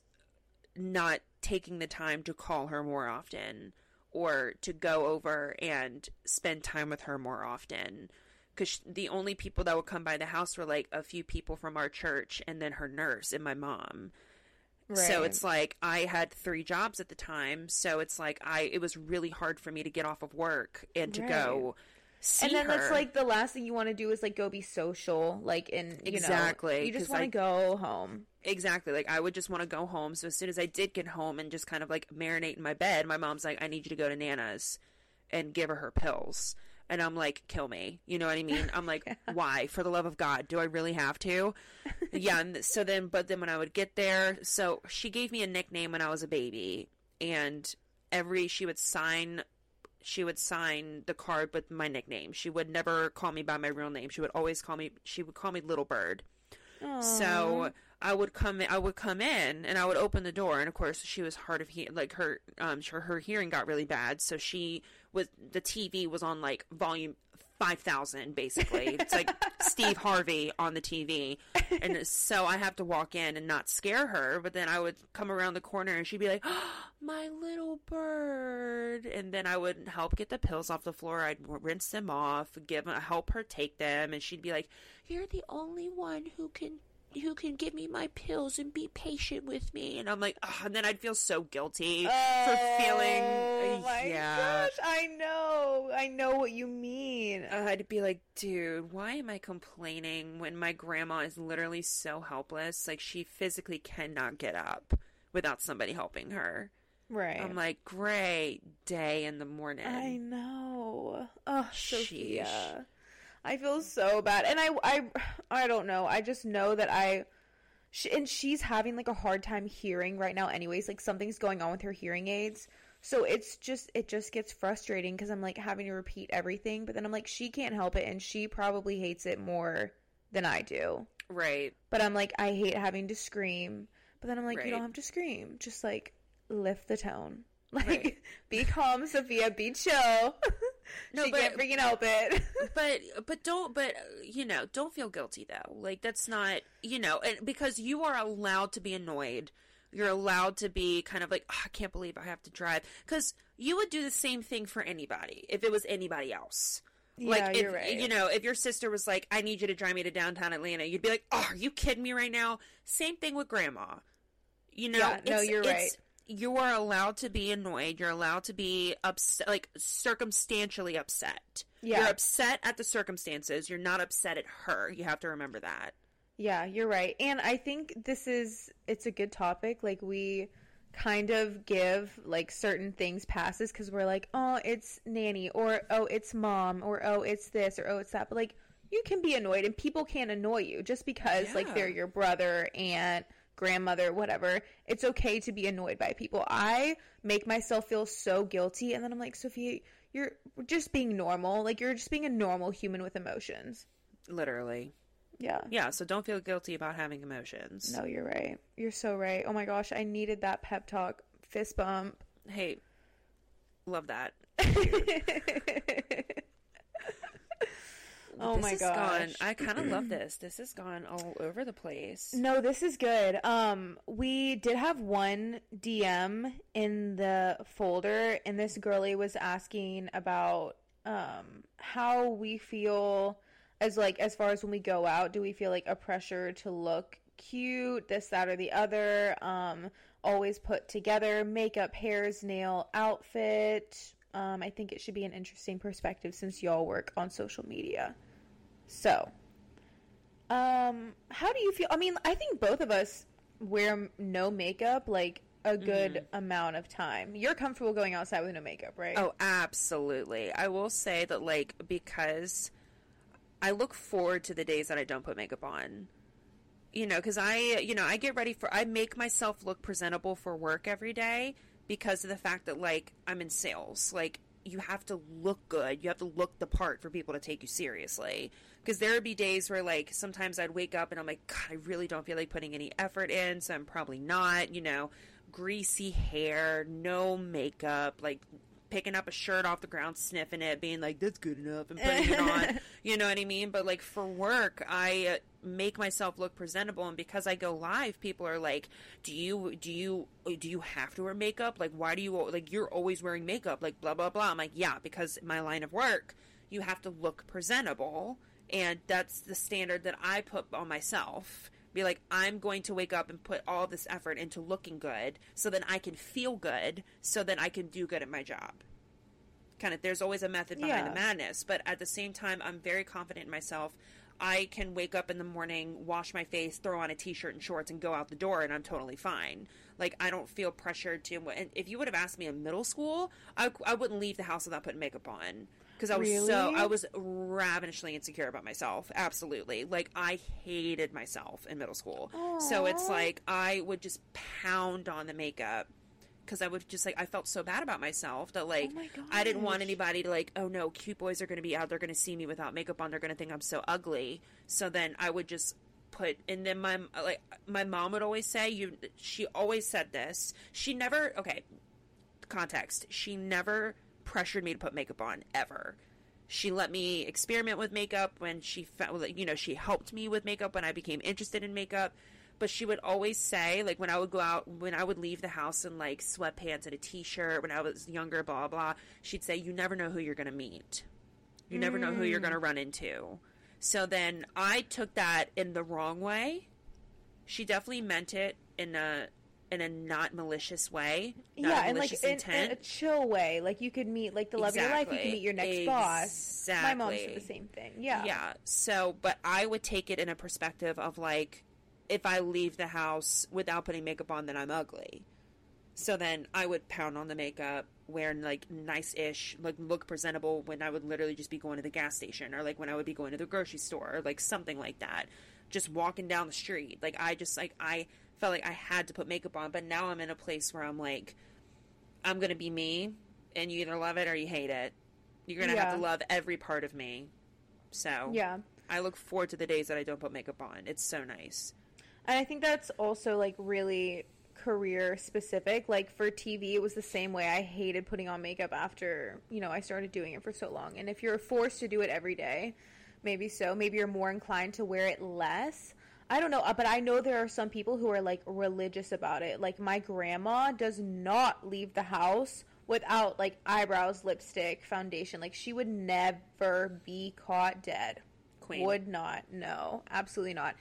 not taking the time to call her more often or to go over and spend time with her more often. Because the only people that would come by the house were like a few people from our church and then her nurse and my mom. So it's like I had three jobs at the time, so it's like I it was really hard for me to get off of work and to go see and then her. that's like the last thing you want to do is like go be social, like in you Exactly, Know, you just want to go home. exactly like I would just want to go home. So as soon as I did get home and just kind of like marinate in my bed, my mom's like, "I need you to go to Nana's and give her her pills." And I'm like, kill me. You know what I mean? I'm like, why? For the love of God, do I really have to? yeah. And so then, but then when I would get there, so she gave me a nickname when I was a baby, and every she would sign, she would sign the card with my nickname. She would never call me by my real name. She would always call me. She would call me Little Bird. So I would come, I would come in, and I would open the door, and of course she was hard of hearing. Like her, um, her, her hearing got really bad, so she was the TV was on like volume five thousand, basically. It's like Steve Harvey on the TV, and so I have to walk in and not scare her. But then I would come around the corner, and she'd be like, "My little bird," and then I would help get the pills off the floor. I'd rinse them off, give help her take them, and she'd be like, "You're the only one who can." Who can give me my pills and be patient with me? And I'm like, Ugh, and then I'd feel so guilty for feeling, Oh my yeah. gosh, I know, I know what you mean. Uh, I'd be like, dude, why am I complaining when my grandma is literally so helpless? Like, she physically cannot get up without somebody helping her. right. I'm like, great day in the morning. I know. Oh, Sophia. I feel so bad, and I, I, I don't know. I just know that I, she, and she's having like a hard time hearing right now. Anyways, like something's going on with her hearing aids. So it's just, it just gets frustrating because I'm like having to repeat everything, but then I'm like, she can't help it, and she probably hates it more than I do. Right. But I'm like, I hate having to scream. But then I'm like, you don't have to scream. Just like lift the tone. Like, Right. be calm, Sophia. Be chill. No, she but- can't freaking help it. but but don't but you know don't feel guilty though like that's not you know and because you are allowed to be annoyed you're allowed to be kind of like "Oh, i can't believe i have to drive because you would do the same thing for anybody if it was anybody else like Yeah, if, you're right. you know if your sister was like i need you to drive me to downtown atlanta you'd be like oh are you kidding me right now same thing with grandma you know Yeah, no, it's- you're right. You are allowed to be annoyed. You're allowed to be upset, like circumstantially upset. Yeah. You're upset at the circumstances. You're not upset at her. You have to remember that. yeah, you're right. And I think this is it's a good topic. Like we kind of give like certain things passes because we're like, oh, it's nanny, or oh, it's mom, or oh, it's this, or oh, it's that. But like, you can be annoyed, and people can annoy you just because like they're your brother, aunt, grandmother, whatever. It's okay to be annoyed by people. I make myself feel so guilty, and then I'm like, Sophia, you're just being normal. Like you're just being a normal human with emotions. Literally. Yeah. Yeah, so don't feel guilty about having emotions. No, you're right. You're so right. Oh my gosh, I needed that pep talk. Fist bump. Hey, love that. oh This my gosh. Gone, I kind of love this. This has gone all over the place. No, this is good. Um, we did have one DM in the folder, and this girlie was asking about um how we feel as like as far as when we go out. Do we feel like a pressure to look cute, this, that, or the other? Um, always put together, makeup, hairs, nail, outfit. Um, I think it should be an interesting perspective since y'all work on social media. So, um, how do you feel? I mean, I think both of us wear no makeup like a good amount of time. You're comfortable going outside with no makeup, right? Oh, absolutely. I will say that, like, because I look forward to the days that I don't put makeup on. You know, because I, you know, I get ready for, I make myself look presentable for work every day because of the fact that like I'm in sales. Like you have to look good. You have to look the part for people to take you seriously. Because there would be days where like sometimes I'd wake up and I'm like, God, I really don't feel like putting any effort in, so I'm probably not. You know, greasy hair, no makeup, like picking up a shirt off the ground, sniffing it, being like, "That's good enough," and putting it on. You know what I mean? But like for work, I uh, make myself look presentable, and because I go live, people are like, "Do you do you do you have to wear makeup? Like, why do you like you're always wearing makeup? Like, blah blah blah." I'm like, "Yeah, because my line of work, you have to look presentable." And that's the standard that I put on myself be like i'm going to wake up and put all this effort into looking good so then i can feel good so then i can do good at my job. Kind of there's always a method behind Yeah. the madness but at the same time i'm very confident in myself. I can wake up in the morning wash my face throw on a t-shirt and shorts and go out the door and i'm totally fine. Like i don't feel pressured to and if you would have asked me in middle school i, I wouldn't leave the house without putting makeup on because i was so i was ravenously insecure about myself. Absolutely. Like i hated myself in middle school. So it's like i would just pound on the makeup because I would just like I felt so bad about myself that like Oh I didn't want anybody to like oh no cute boys are going to be out they're going to see me without makeup on they're going to think I'm so ugly. So then I would just put and then my like my mom would always say you she always said this. She never okay context. She never pressured me to put makeup on ever. She let me experiment with makeup when she found you know she helped me with makeup when I became interested in makeup. But she would always say like when I would go out when I would leave the house in like sweatpants and a t-shirt when I was younger blah blah she'd say you never know who you're going to meet. You never know who you're going to mm. run into. So then I took that in the wrong way. She definitely meant it in a in a not malicious way not yeah, and like in, in a chill way. Like you could meet like the love of your life. You Exactly. can meet your next boss. My mom said the same thing. Yeah. Yeah. So, but I would take it in a perspective of like, if I leave the house without putting makeup on, then I'm ugly. So then I would pound on the makeup, wear like nice ish, like look presentable when I would literally just be going to the gas station or like when I would be going to the grocery store or like something like that. Just walking down the street. Like I just like, I felt like I had to put makeup on, but now I'm in a place where I'm like, I'm to be me and you either love it or you hate it. You're going to have to love every part of me. So Yeah. I look forward to the days that I don't put makeup on. It's so nice. And I think that's also like really career specific. Like for TV, it was the same way. I hated putting on makeup after, you know, I started doing it for so long. And if you're forced to do it every day, maybe so. Maybe you're more inclined to wear it less. I don't know, uh, but I know there are some people who are like religious about it. Like my grandma does not leave the house without like eyebrows, lipstick, foundation. Like she would never be caught dead. Queen. Would not. No, absolutely not.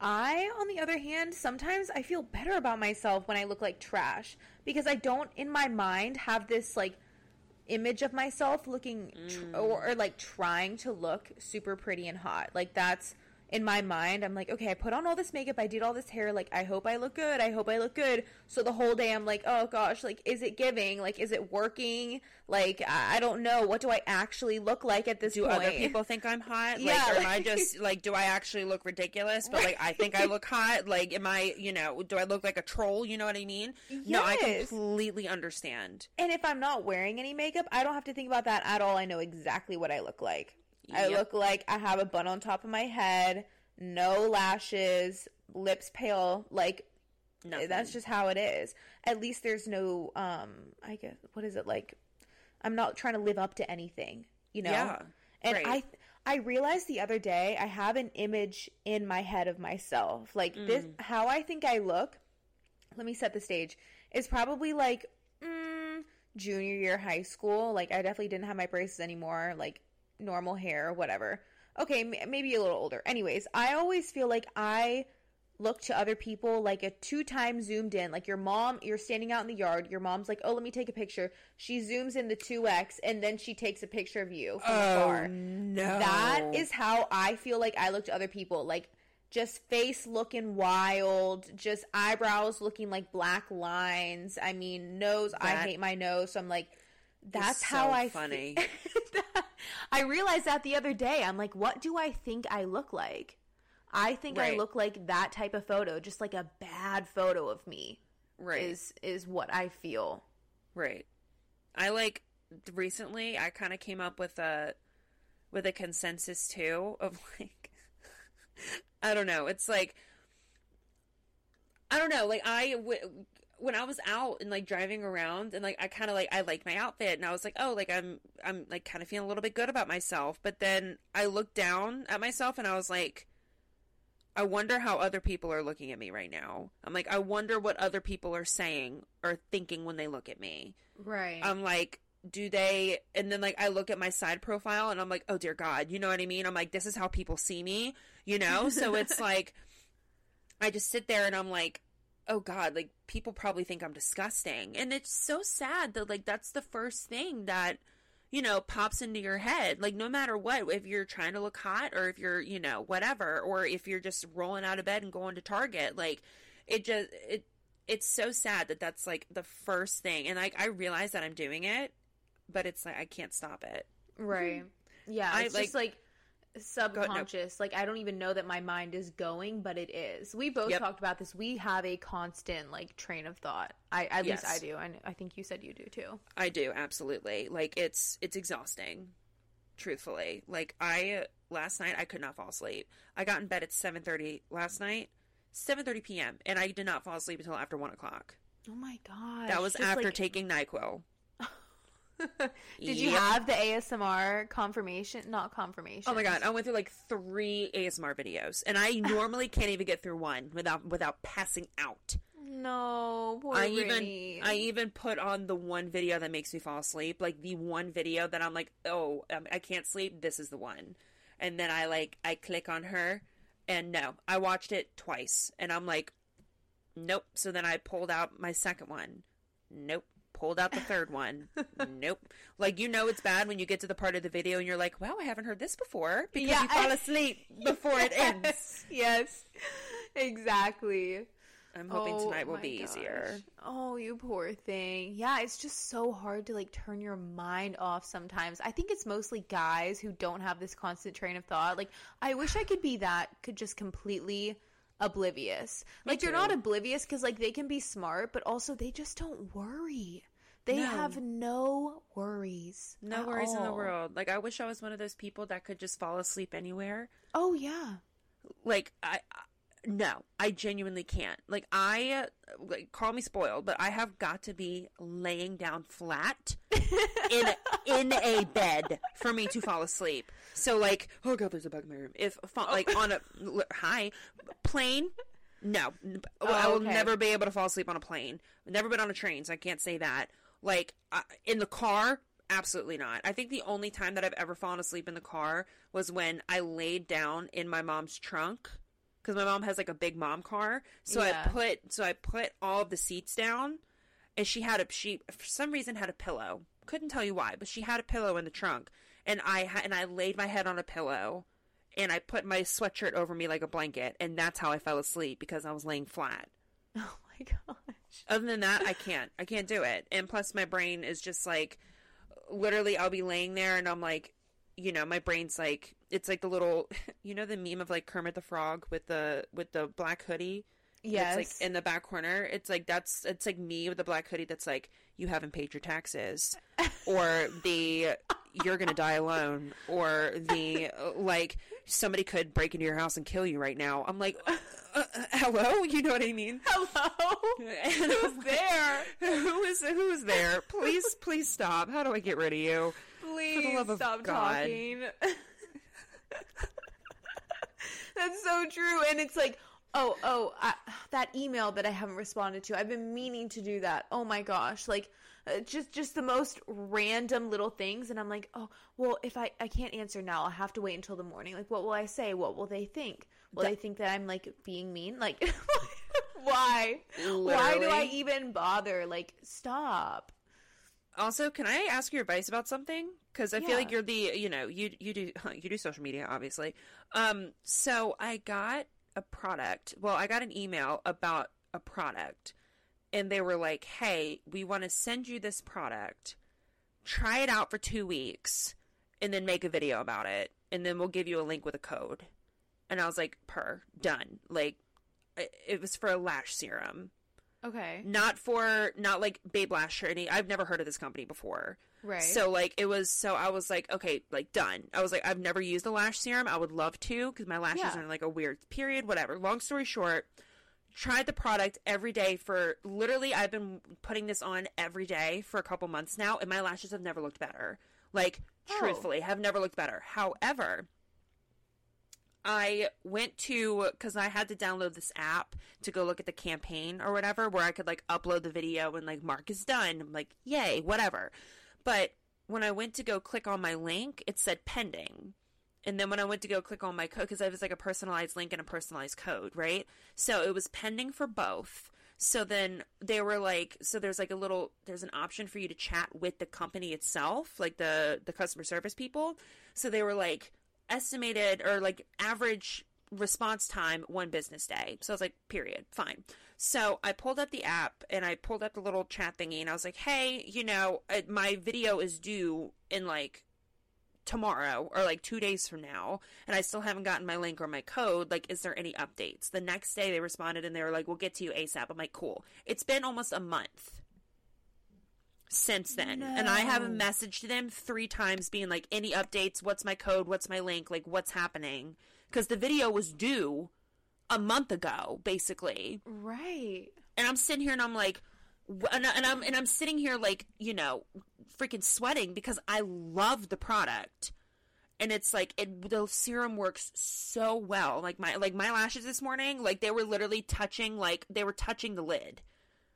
I, on the other hand, sometimes I feel better about myself when I look like trash because I don't, in my mind, have this like image of myself looking tr- or, or like trying to look super pretty and hot. Like that's in my mind. I'm like, okay, I put on all this makeup, I did all this hair. Like I hope I look good. I hope I look good. So the whole day I'm like, oh gosh, like is it giving? Like is it working? Like I, I don't know. What do I actually look like at this Do point? other people think I'm hot? Yeah, Like, or am I just like, do I actually look ridiculous? But like, I think I look hot. Like, am I, you know, do I look like a troll? You know what I mean? Yes. No, I completely understand. And if I'm not wearing any makeup, I don't have to think about that at all. I know exactly what I look like. I Yep. look like I have a bun on top of my head, no lashes, lips pale, like Nothing. that's just how it is. At least there's no um I guess what is it like I'm not trying to live up to anything, you know? Yeah, And right. I I realized the other day I have an image in my head of myself. Like this Mm. how I think I look. Let me set the stage. Is probably like mm, junior year high school. Like I definitely didn't have my braces anymore, like normal hair, whatever. Okay, m- maybe a little older. Anyways, I always feel like I look to other people like a two time zoomed in. Like your mom, you're standing out in the yard. Your mom's like, "Oh, let me take a picture." She zooms in the two x, and then she takes a picture of you from. Oh, no. That is how I feel like I look to other people. Like just face looking wild, just eyebrows looking like black lines. I mean, nose. I hate my nose. So I'm like, that's so how I funny. Fe- I realized that the other day. I'm like, what do I think I look like? I think I look like that type of photo, just like a bad photo of me right. is is what I feel. Right. I like recently I kind of came up with a with a consensus too of like I don't know. It's like I don't know. Like I w- when I was out and like driving around and like I kind of like I like my outfit and I was like, "Oh, like I'm I'm like kind of feeling a little bit good about myself." But then I looked down at myself and I was like I wonder how other people are looking at me right now. I'm like, I wonder what other people are saying or thinking when they look at me. Right. I'm like, do they? And then like I look at my side profile and I'm like, oh dear God, you know what I mean? I'm like, this is how people see me, you know? So it's like, I just sit there and I'm like, oh God, like people probably think I'm disgusting. And it's so sad that like that's the first thing that, you know, pops into your head. Like no matter what, if you're trying to look hot or if you're, you know, whatever, or if you're just rolling out of bed and going to Target, like it just, it, it's so sad that that's like the first thing. And like I realize that I'm doing it, but it's like I can't stop it. Right. Mm-hmm. Yeah, I, it's just like subconscious. Like I don't even know that my mind is going, but it is. We both Yep. talked about this. We have a constant like train of thought. I at least I do, and I think you said you do too. I do absolutely. Like it's it's exhausting. Truthfully, like I last night I could not fall asleep. I got in bed at seven thirty last night, seven thirty p.m. and I did not fall asleep until after one o'clock. Oh my god. That was after taking Nyquil. Did you Yep. have the ASMR confirmation? Not confirmation. Oh my god, I went through like three ASMR videos, and I normally can't even get through one without without passing out. No, poor I even I even put on the one video that makes me fall asleep, like the one video that I'm like, oh, um, I can't sleep. This is the one, and then I like I click on her, and no, I watched it twice, and I'm like, nope. So then I pulled out my second one, nope. Pulled out the third one, nope. Like you know, it's bad when you get to the part of the video and you're like, wow, I haven't heard this before because Yeah, you fall I- asleep before it ends. yes, yes, exactly. I'm hoping Oh tonight will be easier. Oh, you poor thing. Yeah, it's just so hard to like turn your mind off sometimes. I think it's mostly guys who don't have this constant train of thought. Like, I wish I could be that, could just completely oblivious. Like, they're not oblivious because like they can be smart, but also they just don't worry. They No. have no worries. No worries in the world. Like I wish I was one of those people that could just fall asleep anywhere. Oh yeah. Like I, I no, I genuinely can't. Like I like call me spoiled, but I have got to be laying down flat in in a bed for me to fall asleep. So like, oh god, there's a bug in my room. If fa- like on a hi plane, no, N- I will Oh, okay. never be able to fall asleep on a plane. Never been on a train, so I can't say that. Like uh, in the car, absolutely not. I think the only time that I've ever fallen asleep in the car was when I laid down in my mom's trunk because my mom has like a big mom car. So Yeah. I put so I put all of the seats down, and she had a she for some reason had a pillow. Couldn't tell you why, but she had a pillow in the trunk, and I ha- and I laid my head on a pillow, and I put my sweatshirt over me like a blanket, and that's how I fell asleep because I was laying flat. Oh my gosh. Other than that, I can't. I can't do it. And plus, my brain is just like, literally, I'll be laying there and I'm like, you know, my brain's like, it's like the little, you know, the meme of like Kermit the Frog with the with the black hoodie. Yes. It's like in the back corner. It's like that's it's like me with the black hoodie. That's like you haven't paid your taxes, or the you're gonna die alone, or the like somebody could break into your house and kill you right now. I'm like, uh, uh, hello, you know what I mean? Hello. And Who's there? Who is who is there? Please, please stop. How do I get rid of you? Please of stop God. talking. That's so true. And it's like, oh, oh, I, that email that I haven't responded to. I've been meaning to do that. Oh my gosh. Like, uh, just just the most random little things and i'm like oh well if i i can't answer now i'll have to wait until the morning like what will i say what will they think will they think that i'm like being mean like why why do i even bother like stop Also, can I ask your advice about something? Because I feel like you're the you know you you do you do social media obviously. Um, so I got a product. Well, I got an email about a product, and they were like, "Hey, we want to send you this product. Try it out for two weeks, and then make a video about it, and then we'll give you a link with a code." And I was like, "Per done." Like, it it was for a lash serum. Okay. Not for not like Babe Lash or any. I've never heard of this company before. Right. So like it was so I was like okay like done. I was like I've never used a lash serum. I would love to because my lashes Yeah. are in like a weird period. Whatever. Long story short, tried the product every day for literally I've been putting this on every day for a couple months now, and my lashes have never looked better. Like Oh. truthfully, have never looked better. However. I went to because I had to download this app to go look at the campaign or whatever, where I could like upload the video and like mark is done. I'm like, yay, whatever. But when I went to go click on my link, it said pending. And then when I went to go click on my code, because I was like a personalized link and a personalized code, right? So it was pending for both. So then they were like, so there's like a little, there's an option for you to chat with the company itself, like the the customer service people. So they were like estimated or like average response time one business day. So I was like, period, fine. So I pulled up the app and I pulled up the little chat thingy and I was like, hey, you know, uh, my video is due in like tomorrow or like two days from now and I still haven't gotten my link or my code. Like, is there any updates? The next day they responded and they were like, we'll get to you ASAP. I'm like, cool. It's been almost a month since then. And I have No. messaged them three times being like, any updates? What's my code? What's my link? Like, what's happening? Because the video was due a month ago, basically Right. and I'm sitting here and I'm like, and, and I'm and I'm sitting here like you know, freaking sweating because I love the product, and it's like it the serum works so well. Like my like my lashes this morning, like they were literally touching like they were touching the lid.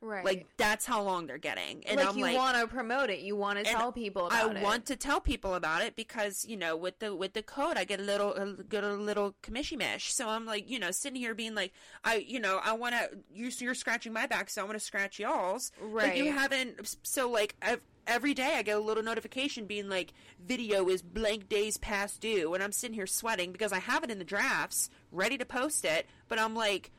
Right. Like that's how long they're getting, and like I'm you like. want to promote it. You want to tell people I about it. want to tell people about it because you know with the with the code I get a little a, get a little commission mesh. So I'm like you know sitting here being like I you know I want to you you're scratching my back so I want to scratch y'all's. Like you haven't so like I've, every day I get a little notification being like video is blank days past due and I'm sitting here sweating because I have it in the drafts ready to post it, but I'm like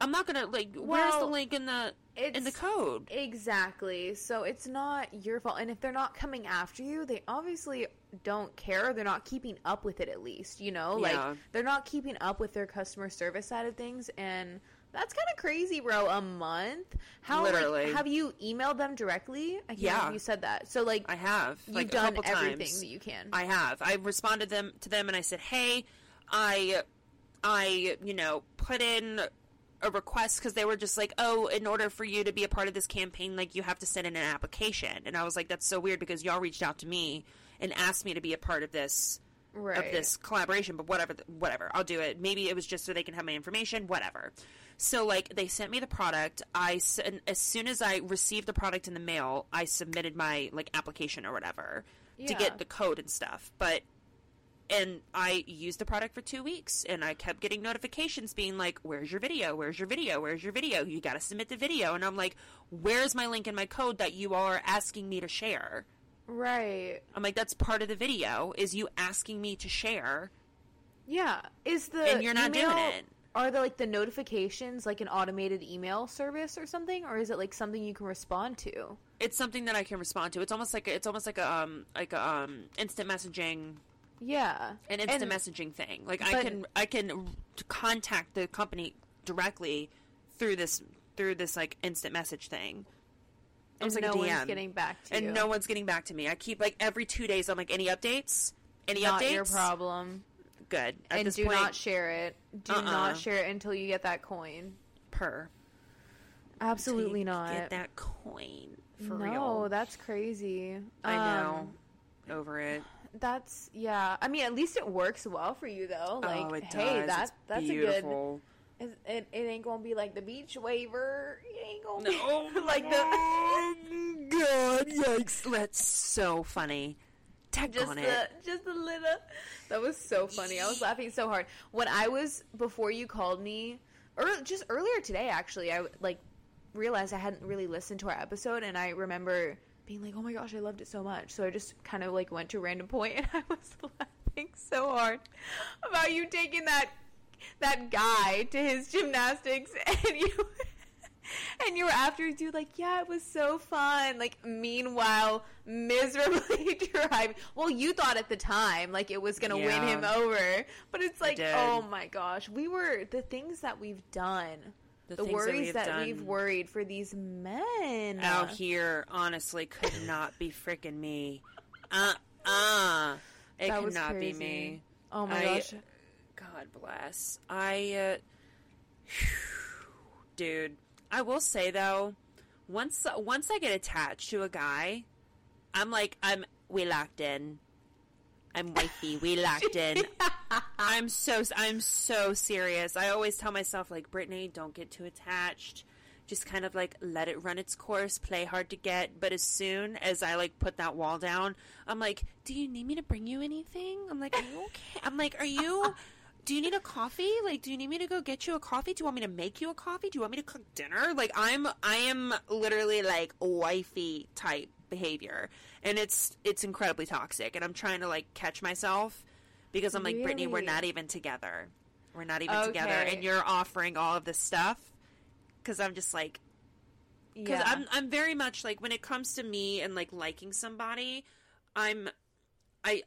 I'm not gonna like where's the link in the in the code? Exactly. So it's not your fault. And if they're not coming after you, they obviously don't care. They're not keeping up with it at least, you know? Yeah. Like they're not keeping up with their customer service side of things and that's kind of crazy, bro. A month? How like, Literally. have you emailed them directly? I can't Yeah. you said that. So like I have you've like a done everything times. that you can. I have. I responded them to them and I said, "Hey, I I, you know, put in a request because they were just like, "Oh, in order for you to be a part of this campaign, like you have to send in an application." And I was like, "That's so weird because y'all reached out to me and asked me to be a part of this right. of this collaboration, but whatever, whatever. I'll do it. Maybe it was just so they can have my information, whatever. So like they sent me the product. I and as soon as I received the product in the mail, I submitted my like application or whatever to get the code and stuff. But and I used the product for two weeks, and I kept getting notifications being like, "Where's your video? Where's your video? Where's your video? You got to submit the video." And I'm like, "Where's my link and my code that you are asking me to share?" Right. I'm like, "That's part of the video. Is you asking me to share?" Yeah. Is the And you're not doing email- it. Are the like the notifications like an automated email service or something, or is it like something you can respond to? it's something that I can respond to. It's almost like a, it's almost like a um like a um instant messaging Yeah, an instant And- messaging thing. Like I can I can contact the company directly through this through this like instant message thing. And like no one's getting back to and you. no one's getting back to me. I keep like every two days. I'm like, any updates? Any not updates? your problem. Good. At and do point, not share it. Do Uh-uh. not share it until you get that coin. per. Absolutely not. Get that coin for no, real. that's crazy. I know. Um, Over it. That's yeah. I mean, at least it works well for you though. Oh, like, oh, it hey, does. that It's that's beautiful. a good. It, it, ain't gonna be like the Beachwaver. It ain't gonna No, be like the Oh, God, yikes! That's so funny. Tag just on it. just a little. That was so funny. I was laughing so hard when I was before you called me, or just earlier today. Actually, I like realized I hadn't really listened to our episode, and I remember being like, "Oh my gosh, I loved it so much." So I just kind of like went to a random point, and I was laughing so hard about you taking that that guy to his gymnastics, and you. And you were after dude like, yeah, it was so fun. Like, meanwhile, miserably driving. Well, you thought at the time like it was gonna win him over, but it's like, oh my gosh, we were the things that we've done The the, that worries that, we've worried for these men out here honestly could not be freaking me. Uh uh It That could not be me. Oh my I- gosh. God bless. I, uh, dude. I will say though, once once I get attached to a guy, I'm like I'm we locked in. I'm wifey. We locked in. I'm so I'm so serious. I always tell myself like Brittany, don't get too attached. Just kind of like let it run its course, play hard to get. But as soon as I like put that wall down, I'm like, "Do you need me to bring you anything?" I'm like, "Are you okay?" I'm like, "Are you? Do you need a coffee? Like, do you need me to go get you a coffee? Do you want me to make you a coffee? Do you want me to cook dinner?" Like, I'm I am literally like wifey type behavior, and it's it's incredibly toxic. And I'm trying to like catch myself because I'm like, Brittany, we're not even together. We're not even together, and you're offering all of this stuff because I'm just like, because Yeah. I'm I'm very much like when it comes to me and like liking somebody, I'm I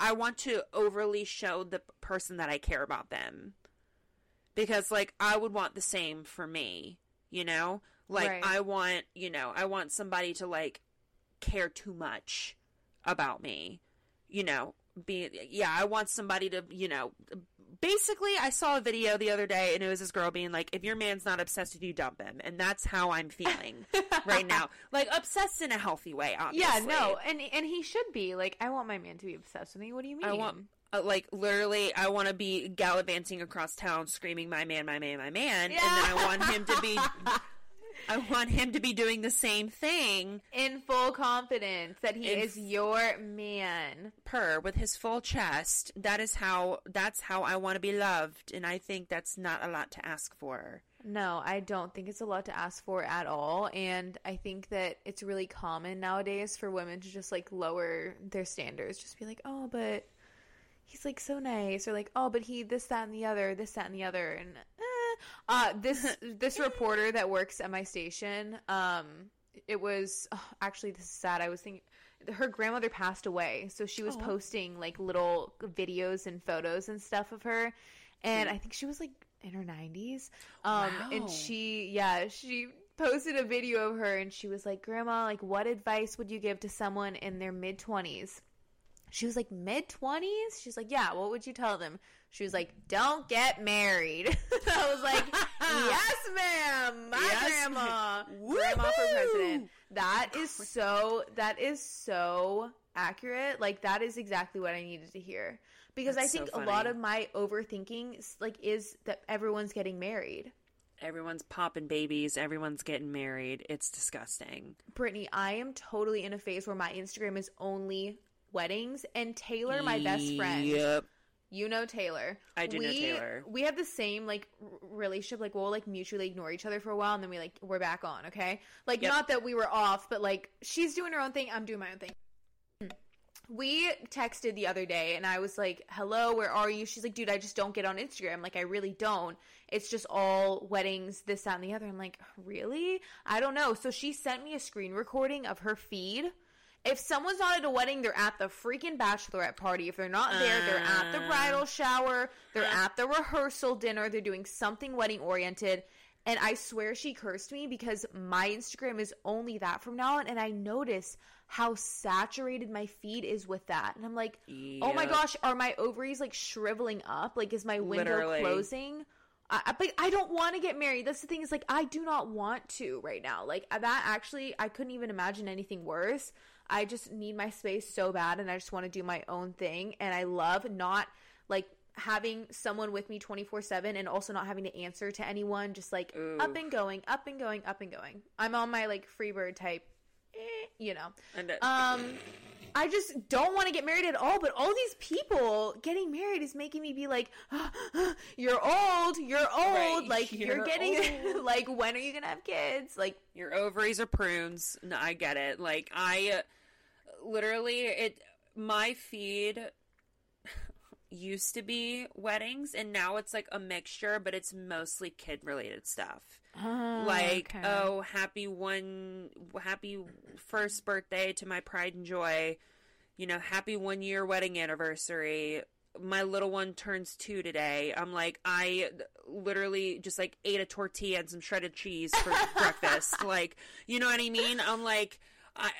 I want to overly show the person that I care about them. Because like I would want the same for me, you know? Like Right. I want, you know, I want somebody to like care too much about me. You know, be yeah, I want somebody to, you know, basically I saw a video the other day and it was this girl being like if your man's not obsessed with you dump him and that's how I'm feeling right now. Like obsessed in a healthy way, obviously. yeah, no, and and he should be like. I want my man to be obsessed with me. What do you mean? I want uh, like literally I want to be gallivanting across town screaming my man my man my man and then I want him to be I want him to be doing the same thing in full confidence that he In is your man. per with his full chest. That is how that's how I want to be loved and I think that's not a lot to ask for. No, I don't think it's a lot to ask for at all. And I think that it's really common nowadays for women to just like lower their standards. Just be like, oh, but he's like so nice. Or like, oh, but he this, that, and the other, this, that, and the other. And eh. uh, this, this reporter that works at my station, um, it was oh, actually, this is sad. I was thinking her grandmother passed away. So she was Oh. posting like little videos and photos and stuff of her. And I think she was like in her 90s. Um, Wow. and she, yeah, she posted a video of her and she was like, Grandma, like, what advice would you give to someone in their mid 20s? She was like, mid 20s? She's like, yeah, what would you tell them? She was like, don't get married. I was like, yes, ma'am, my Yes. grandma. Grandma for president. That is so, that is so accurate. Like, that is exactly what I needed to hear. Because That's I so think a lot of my overthinking, like, is that everyone's getting married. Everyone's popping babies, everyone's getting married. It's disgusting. Brittany, I am totally in a phase where my Instagram is only weddings. And Taylor, my best friend, Yep. You know Taylor. I do know we, Taylor. We have the same like relationship. Like we'll like mutually ignore each other for a while, and then we like we're back on. Okay, like Yep. not that we were off, but like she's doing her own thing, I'm doing my own thing. Hmm. We texted the other day and I was like, "Hello, where are you?" She's like, "Dude, I just don't get on Instagram. Like I really don't. It's just all weddings, this that and the other." I'm like, "Really? I don't know." So she sent me a screen recording of her feed. If someone's not at a wedding, they're at the freaking bachelorette party. If they're not there, they're at the Uh. bridal shower, they're at the rehearsal dinner, they're doing something wedding oriented. And I swear she cursed me because my Instagram is only that from now on. And I notice how saturated my feed is with that. And I'm like, oh my gosh, are my ovaries like shriveling up? Like, is my window Literally. closing? I, I- but I don't want to get married. That's the thing is like I do not want to right now. Like that actually, I couldn't even imagine anything worse. I just need my space so bad, and I just want to do my own thing. And I love not like having someone with me 24 7 and also not having to answer to anyone just like up and going up and going up and going i'm on my like freebird type eh, you know uh, um i just don't want to get married at all but all these people getting married is making me be like you're old you're old Right, like you're, you're getting like when are you gonna have kids like Your ovaries are prunes. No, I get it. Like I uh, literally it my feed used to be weddings and now it's like a mixture, but it's mostly kid related stuff. Ah, like okay. oh happy one happy first birthday to my pride and joy you know happy one year wedding anniversary my little one turns two today. I'm like, I literally just like ate a tortilla and some shredded cheese for breakfast. Like, you know what I mean? I'm like, I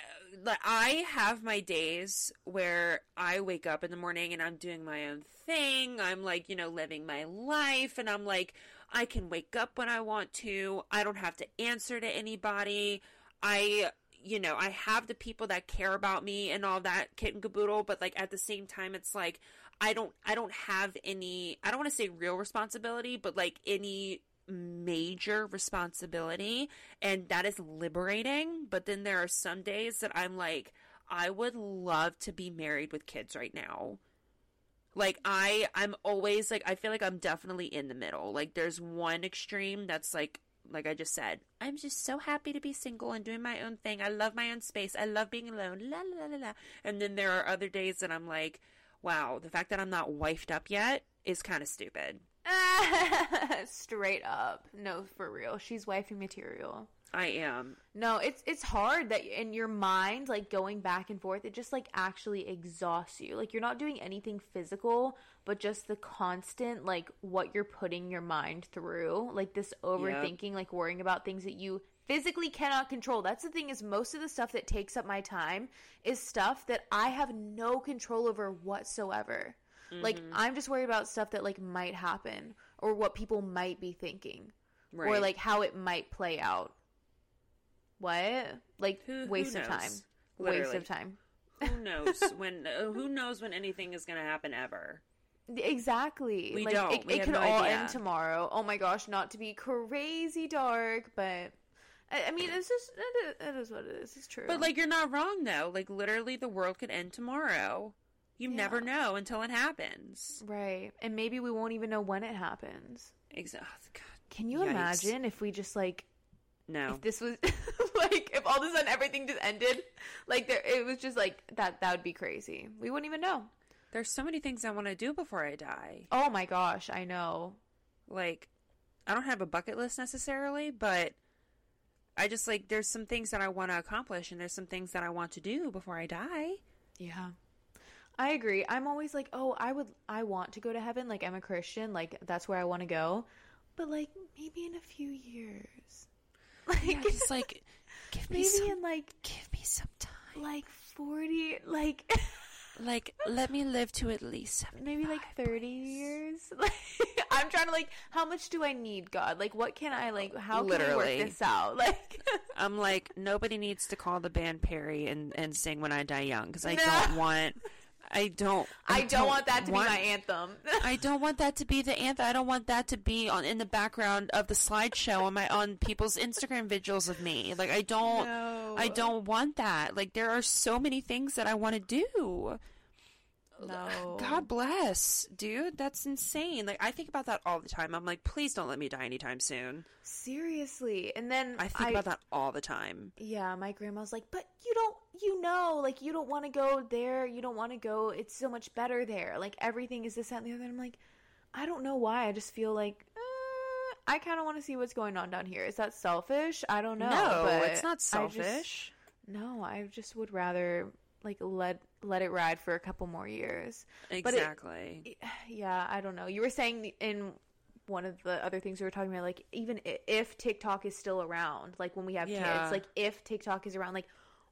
like I have my days where I wake up in the morning and I'm doing my own thing. I'm like, you know, living my life and I'm like I can wake up when I want to. I don't have to answer to anybody. I you know, I have the people that care about me and all that kit and caboodle, but like at the same time it's like I don't I don't have any I don't want to say real responsibility, but like any major responsibility and that is liberating. But then there are some days that i'm like i would love to be married with kids right now. Like i i'm always like i feel like i'm definitely in the middle. Like there's one extreme that's like like i just said i'm just so happy to be single and doing my own thing. I love my own space. I love being alone. La la la la and then there are other days that i'm like wow the fact that i'm not wifed up yet is kind of stupid Straight up. No, for real. She's wifey material. i am No, it's it's hard that in your mind, like going back and forth, it just like actually exhausts you. Like you're not doing anything physical, but just the constant like what you're putting your mind through, like this overthinking, like worrying about things that you physically cannot control. That's the thing is most of the stuff that takes up my time is stuff that I have no control over whatsoever. Like I'm just worried about stuff that like might happen or what people might be thinking or like how it might play out. What? Like Who- who waste of time. Waste of time. who knows when uh, who knows when anything is going to happen ever Exactly. We like, don't. It, it could no all idea. end tomorrow. Oh my gosh, not to be crazy dark, but I, I mean, it's just it is, it is what it is. It's true. but like you're not wrong though like literally the world could end tomorrow you never know until it happens. Right, and maybe we won't even know when it happens. exactly oh, God, Can you Yikes. imagine if we just like no. if this was like if all of a sudden everything just ended? Like there it was just like that that would be crazy. We wouldn't even know. There's so many things i want to do before i die. Oh my gosh i know. Like i don't have a bucket list necessarily but i just like there's some things that i want to accomplish and there's some things that i want to do before i die. Yeah i agree. I'm always like oh i would i want to go to heaven. Like i'm a christian. Like that's where i want to go. But like maybe in a few years. Like yeah, just like give me maybe some in like give me some time. like 40 like like let me live to at least maybe like 30 please. years. Like i'm trying to like how much do i need god? Like what can i like how can I work this out? Like I'm like nobody needs to call the band Perry and and sing when I die young because I No. don't want I don't i don't want that to be my anthem I don't want that to be the anthem. I don't want that to be on in the background of the slideshow on my on people's Instagram vigils of me. Like I don't No. I don't want that. Like there are so many things that I want to do. no God bless, dude. That's insane. Like I think about that all the time. I'm like, please don't let me die anytime soon. seriously and then I think about that all the time. Yeah, my grandma's like, but you don't, you know, like you don't want to go there. You don't want to go. It's so much better there. Like everything is this, that, and the other. And I'm like, I don't know why. I just feel like uh, I kind of want to see what's going on down here. Is that selfish? I don't know. no, but it's not I just- selfish. no, I just would rather like let let it ride for a couple more years. But it- Exactly. Yeah, I don't know. You were saying in one of the other things we were talking about, like even if TikTok is still around, like when we have Yeah. kids, like if TikTok is around, like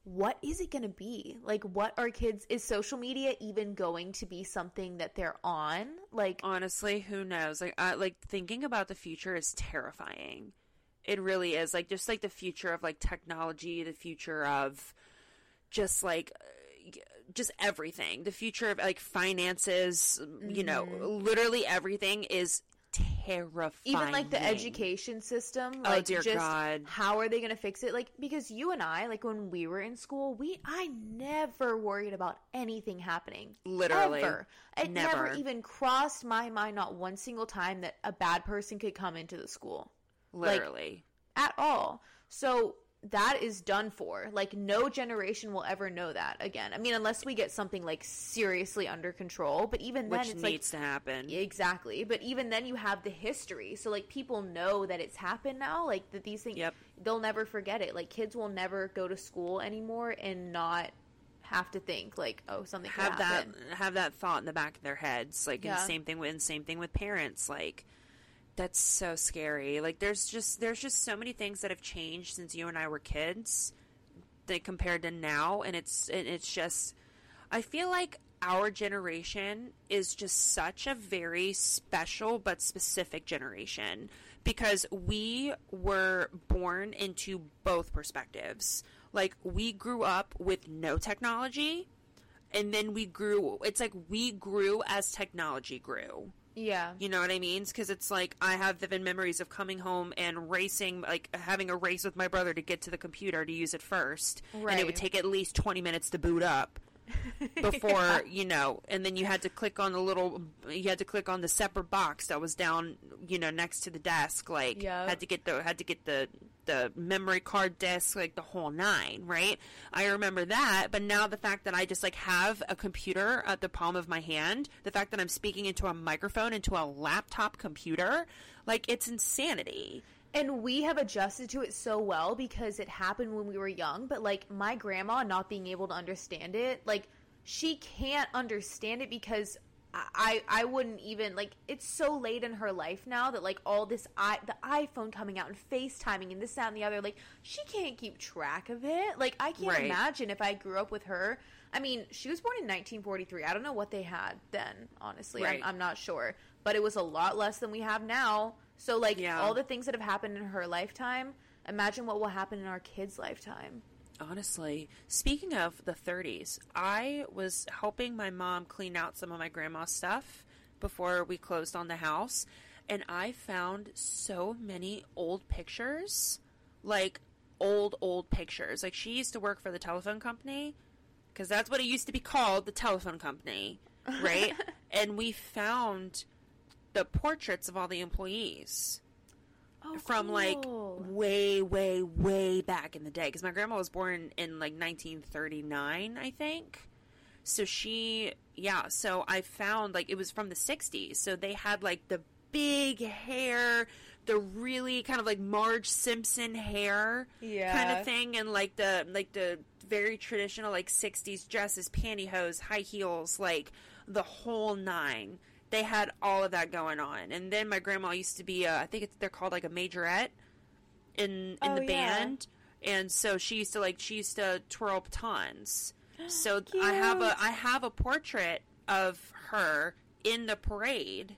what is it going to be? Like what are kids? Is social media even going to be something that they're on? Like Honestly, who knows? Like, I, like thinking about the future is terrifying. It really is. Like, just like the future of like technology, the future of just like uh, just everything. The future of like finances. You know, literally everything is terrifying. even like the education system oh, like Oh, dear just God. how are they going to fix it like because you and i like when we were in school we i never worried about anything happening Literally. ever. it never. Never. even crossed my mind not one single time that a bad person could come into the school literally. at all so that is done for like no generation will ever know that again i mean unless we get something like seriously under control but even then which it's like needs to happen. Exactly. But even then you have the history. So like people know that it's happened now, like that these things Yep. they'll never forget it. Like kids will never go to school anymore and not have to think like, oh, something have that have that thought in the back of their heads like and Yeah. same thing with and same thing with parents like that's so scary like there's just there's just so many things that have changed since you and I were kids that compared to now and it's and it's just I feel like our generation is just such a very special but specific generation because we were born into both perspectives. Like we grew up with no technology and then we grew it's like we grew as technology grew. Yeah. You know what I mean? Because it's like I have vivid memories of coming home and racing, like having a race with my brother to get to the computer to use it first, and it would take at least twenty minutes to boot up before you know. And then you had to click on the little, you had to click on the separate box that was down, you know, next to the desk. Like Yep. had to get the had to get the the memory card disk, like the whole nine, right? I remember that, but now the fact that I just like have a computer at the palm of my hand, the fact that I'm speaking into a microphone, into a laptop computer, like it's insanity. And we have adjusted to it so well because it happened when we were young, but like my grandma not being able to understand it, like she can't understand it because I I wouldn't even like it's so late in her life now that like all this i the iPhone coming out and FaceTiming and this that and the other like she can't keep track of it. Like I can't Right. imagine if I grew up with her. I mean, she was born in 1943. I don't know what they had then, honestly. Right. I'm, I'm not sure, but it was a lot less than we have now. So like Yeah. all the things that have happened in her lifetime, imagine what will happen in our kids' lifetime. Honestly, speaking of the 30s, I was helping my mom clean out some of my grandma's stuff before we closed on the house, and I found so many old pictures, like old old pictures. Like she used to work for the telephone company because that's what it used to be called, the telephone company, right? and we found the portraits of all the employees Oh, from like way, way, way back in the day. Because my grandma was born in like 1939, I think. So she, yeah. So I found like it was from the 60s. So they had like the big hair, the really kind of like Marge Simpson hair, kind of thing, and like the like the very traditional like 60s dresses, pantyhose, high heels, like the whole nine. They had all of that going on, and then my grandma used to be, a, I think it's, they're called like a majorette in in Oh, the yeah. band, and so she used to like she used to twirl batons. So I have a I have a portrait of her in the parade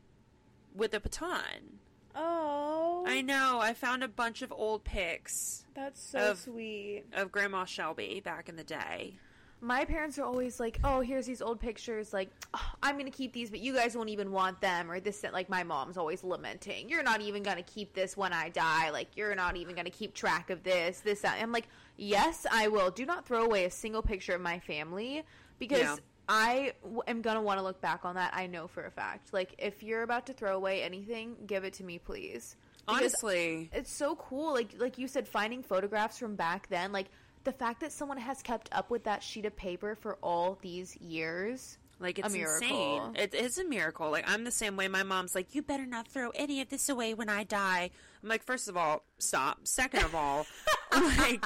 with a baton. Oh, I know. I found a bunch of old pics that's so of- sweet. of Grandma Shelby back in the day. My parents are always like, "Oh, here's these old pictures. Like, "Oh, I'm gonna keep these, but you guys won't even want them." Or this, that. like, my mom's always lamenting, "You're not even gonna keep this when I die. Like, you're not even gonna keep track of this, this, that." I'm like, "Yes, I will. Do not throw away a single picture of my family because." Yeah. I w- am gonna want to look back on that. I know for a fact. Like, if you're about to throw away anything, give it to me, please. Because Honestly, it's so cool like like you said finding photographs from back then like the fact that someone has kept up with that sheet of paper for all these years like it's insane. It is a miracle. Like I'm the same way. My mom's like, "You better not throw any of this away when I die." I'm like, first of all, stop. Second of all, like,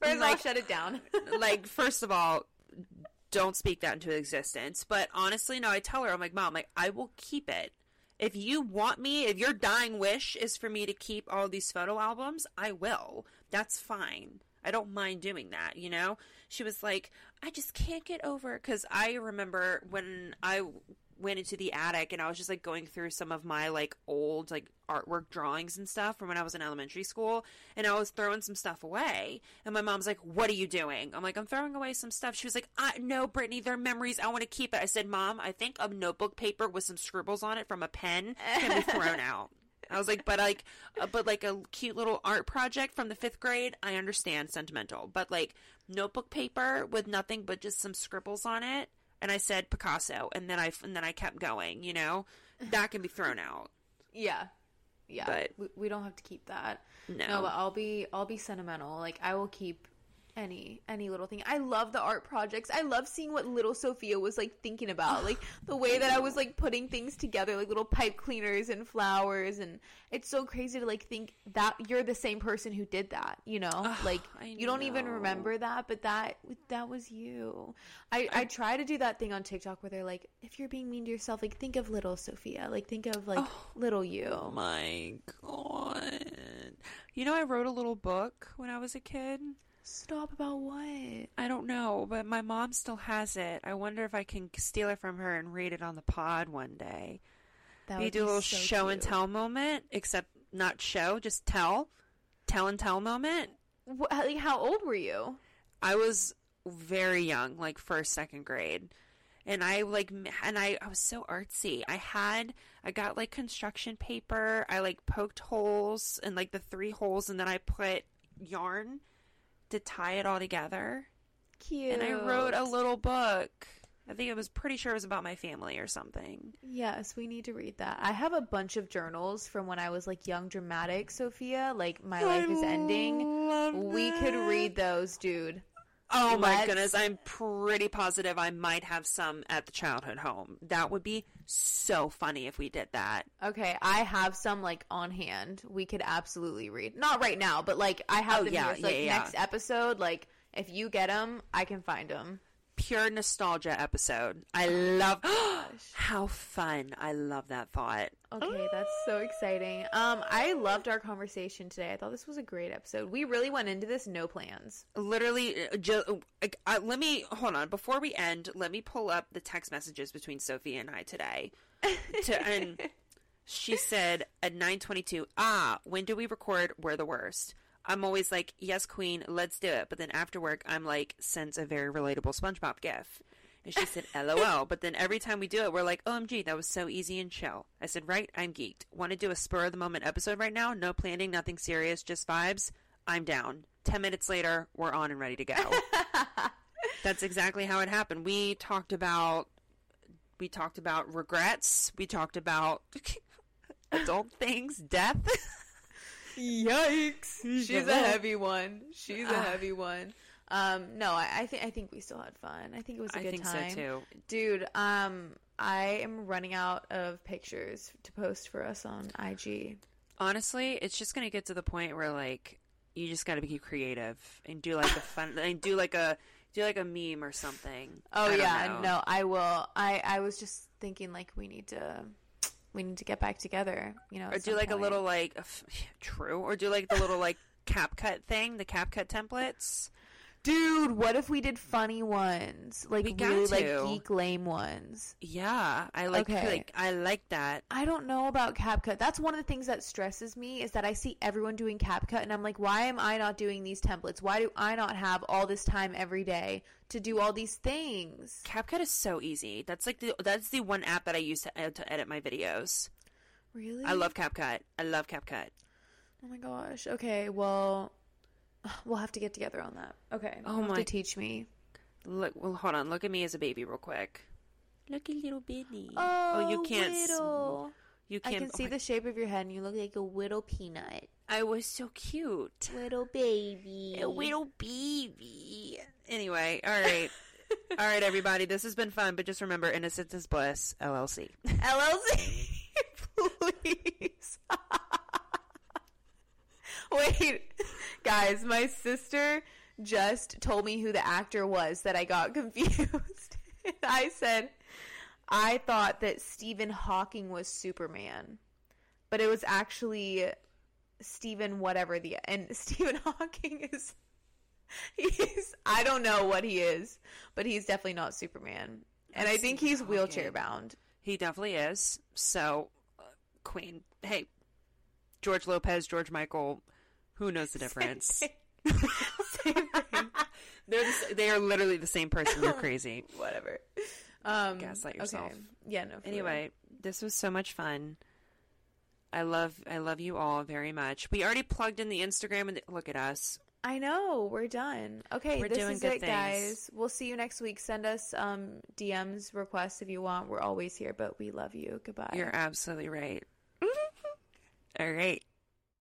first of all like, shut it down like first of all don't speak that into existence but honestly no i tell her i'm like mom like i will keep it if you want me if your dying wish is for me to keep all these photo albums i will that's fine i don't mind doing that you know? She was like i just can't get over because i remember when i went into the attic and i was just like going through some of my like old like artwork drawings and stuff from when i was in elementary school and i was throwing some stuff away and my mom's like what are you doing? I'm like i'm throwing away some stuff. She was like I, no brittany they're memories. I want to keep it. I said mom i think a notebook paper with some scribbles on it from a pen can be thrown out I was like, but like, uh, but like a cute little art project from the fifth grade, I understand sentimental, but like notebook paper with nothing but just some scribbles on it, and I said Picasso, and then I and then I kept going, you know, that can be thrown out. yeah. Yeah. But- we, we don't have to keep that. No. no but i'll be i'll be sentimental. Like i will keep any any little thing. I love the art projects. I love seeing what little Sophia was like thinking about, like the way that I was like putting things together, like little pipe cleaners and flowers, and it's so crazy to like think that you're the same person who did that. You know, like I you don't even remember that, but that that was you. I I try to do that thing on TikTok where they're like, if you're being mean to yourself, like think of little Sophia, like think of like oh. little you. Oh my god. You know, I wrote a little book when I was a kid. Stop about what? I don't know, but my mom still has it. I wonder if I can steal it from her and read it on the pod one day. That We do a little so show and tell moment, except not show, just tell. Tell and tell moment. Wh- how old were you? I was very young, like first, second grade. And I like, and I, I was so artsy. I had, I got like construction paper. I like poked holes and like the three holes, and then I put yarn to tie it all together. Cute. And I wrote a little book. I think it was pretty sure it was about my family or something. Yes, we need to read that. I have a bunch of journals from when I was like young dramatic Sophia, like my life is ending. We could read those, dude. Oh my Let's- goodness, I'm pretty positive I might have some at the childhood home. That would be so funny if we did that. Okay, I have some like on hand. We could absolutely read. Not right now, but like I have Oh, them yeah, here. So, like yeah, yeah. next episode, like if you get them, I can find them. Pure nostalgia episode. I love how fun. I love that thought. Okay, that's so exciting. Um, I loved our conversation today. I thought this was a great episode. We really went into this no plans. Literally, uh, ju- uh, uh, let me hold on before we end. Let me pull up the text messages between Sophie and I today. to, and she said at nine twenty two. Ah, when do we record? We're the worst. I'm always like, yes, queen, let's do it. But then after work, I'm like, sends a very relatable SpongeBob gif. And she said, LOL. But then every time we do it, we're like, OMG, that was so easy and chill. I said, right, I'm geeked. Want to do a spur of the moment episode right now? No planning, nothing serious, just vibes. I'm down. 10 minutes later, we're on and ready to go. That's exactly how it happened. We talked about we talked about regrets. We talked about adult things, death. Yikes! She's a heavy one. She's a Ah. heavy one. Um, no, I, I think I think we still had fun. I think it was a I good think time, so too. dude. Um, I am running out of pictures to post for us on IG. Honestly, it's just gonna get to the point where like you just got to be creative and do like a fun and do like a do like a meme or something. Oh I yeah, no, I will. I I was just thinking like we need to we need to get back together. You know, or do like a little like true, or do like the little like CapCut thing, the CapCut templates. Dude. What if we did funny ones, like We really like geek lame ones? Yeah, I like Okay. like I like that. I don't know about CapCut. That's one of the things that stresses me is that I see everyone doing CapCut and I'm like, why am I not doing these templates? Why do I not have all this time every day to do all these things? CapCut is so easy. That's like the that's the one app that I use to, to edit my videos. Really? I love CapCut. I love CapCut. Oh my gosh. Okay, well, we'll have to get together on that. Okay. Oh You'll have my- to teach me. Look, well, hold on. Look at me as a baby, real quick. Look a little bitty. Oh, oh, you can't. s- Whittle. You can't. I can see oh my- the shape of your head and you look like a little peanut. I was so cute. Little baby. A little baby. Anyway, all right. all right, everybody. This has been fun, but just remember, innocence is bliss. LLC. LLC, please. Wait, guys, my sister just told me who the actor was that I got confused. I said, I thought that Stephen Hawking was Superman, but it was actually Stephen whatever the and Stephen Hawking is he's I don't know what he is, but he's definitely not Superman. And I think he's Stephen wheelchair Hawking. bound. He definitely is. So, uh, Queen. Hey, George Lopez, George Michael. Who knows the difference? Same thing. They're the, they are literally the same person. You're crazy. Whatever. Um, Gaslight yourself. Okay. Yeah, no. real. Anyway, this was so much fun. I love I love you all very much. We already plugged in the Instagram and the, look at us. I know we're done. Okay, We're this doing is good it, things. guys. We'll see you next week. Send us um, DMs, requests if you want. We're always here, but we love you. Goodbye. You're absolutely right. all right.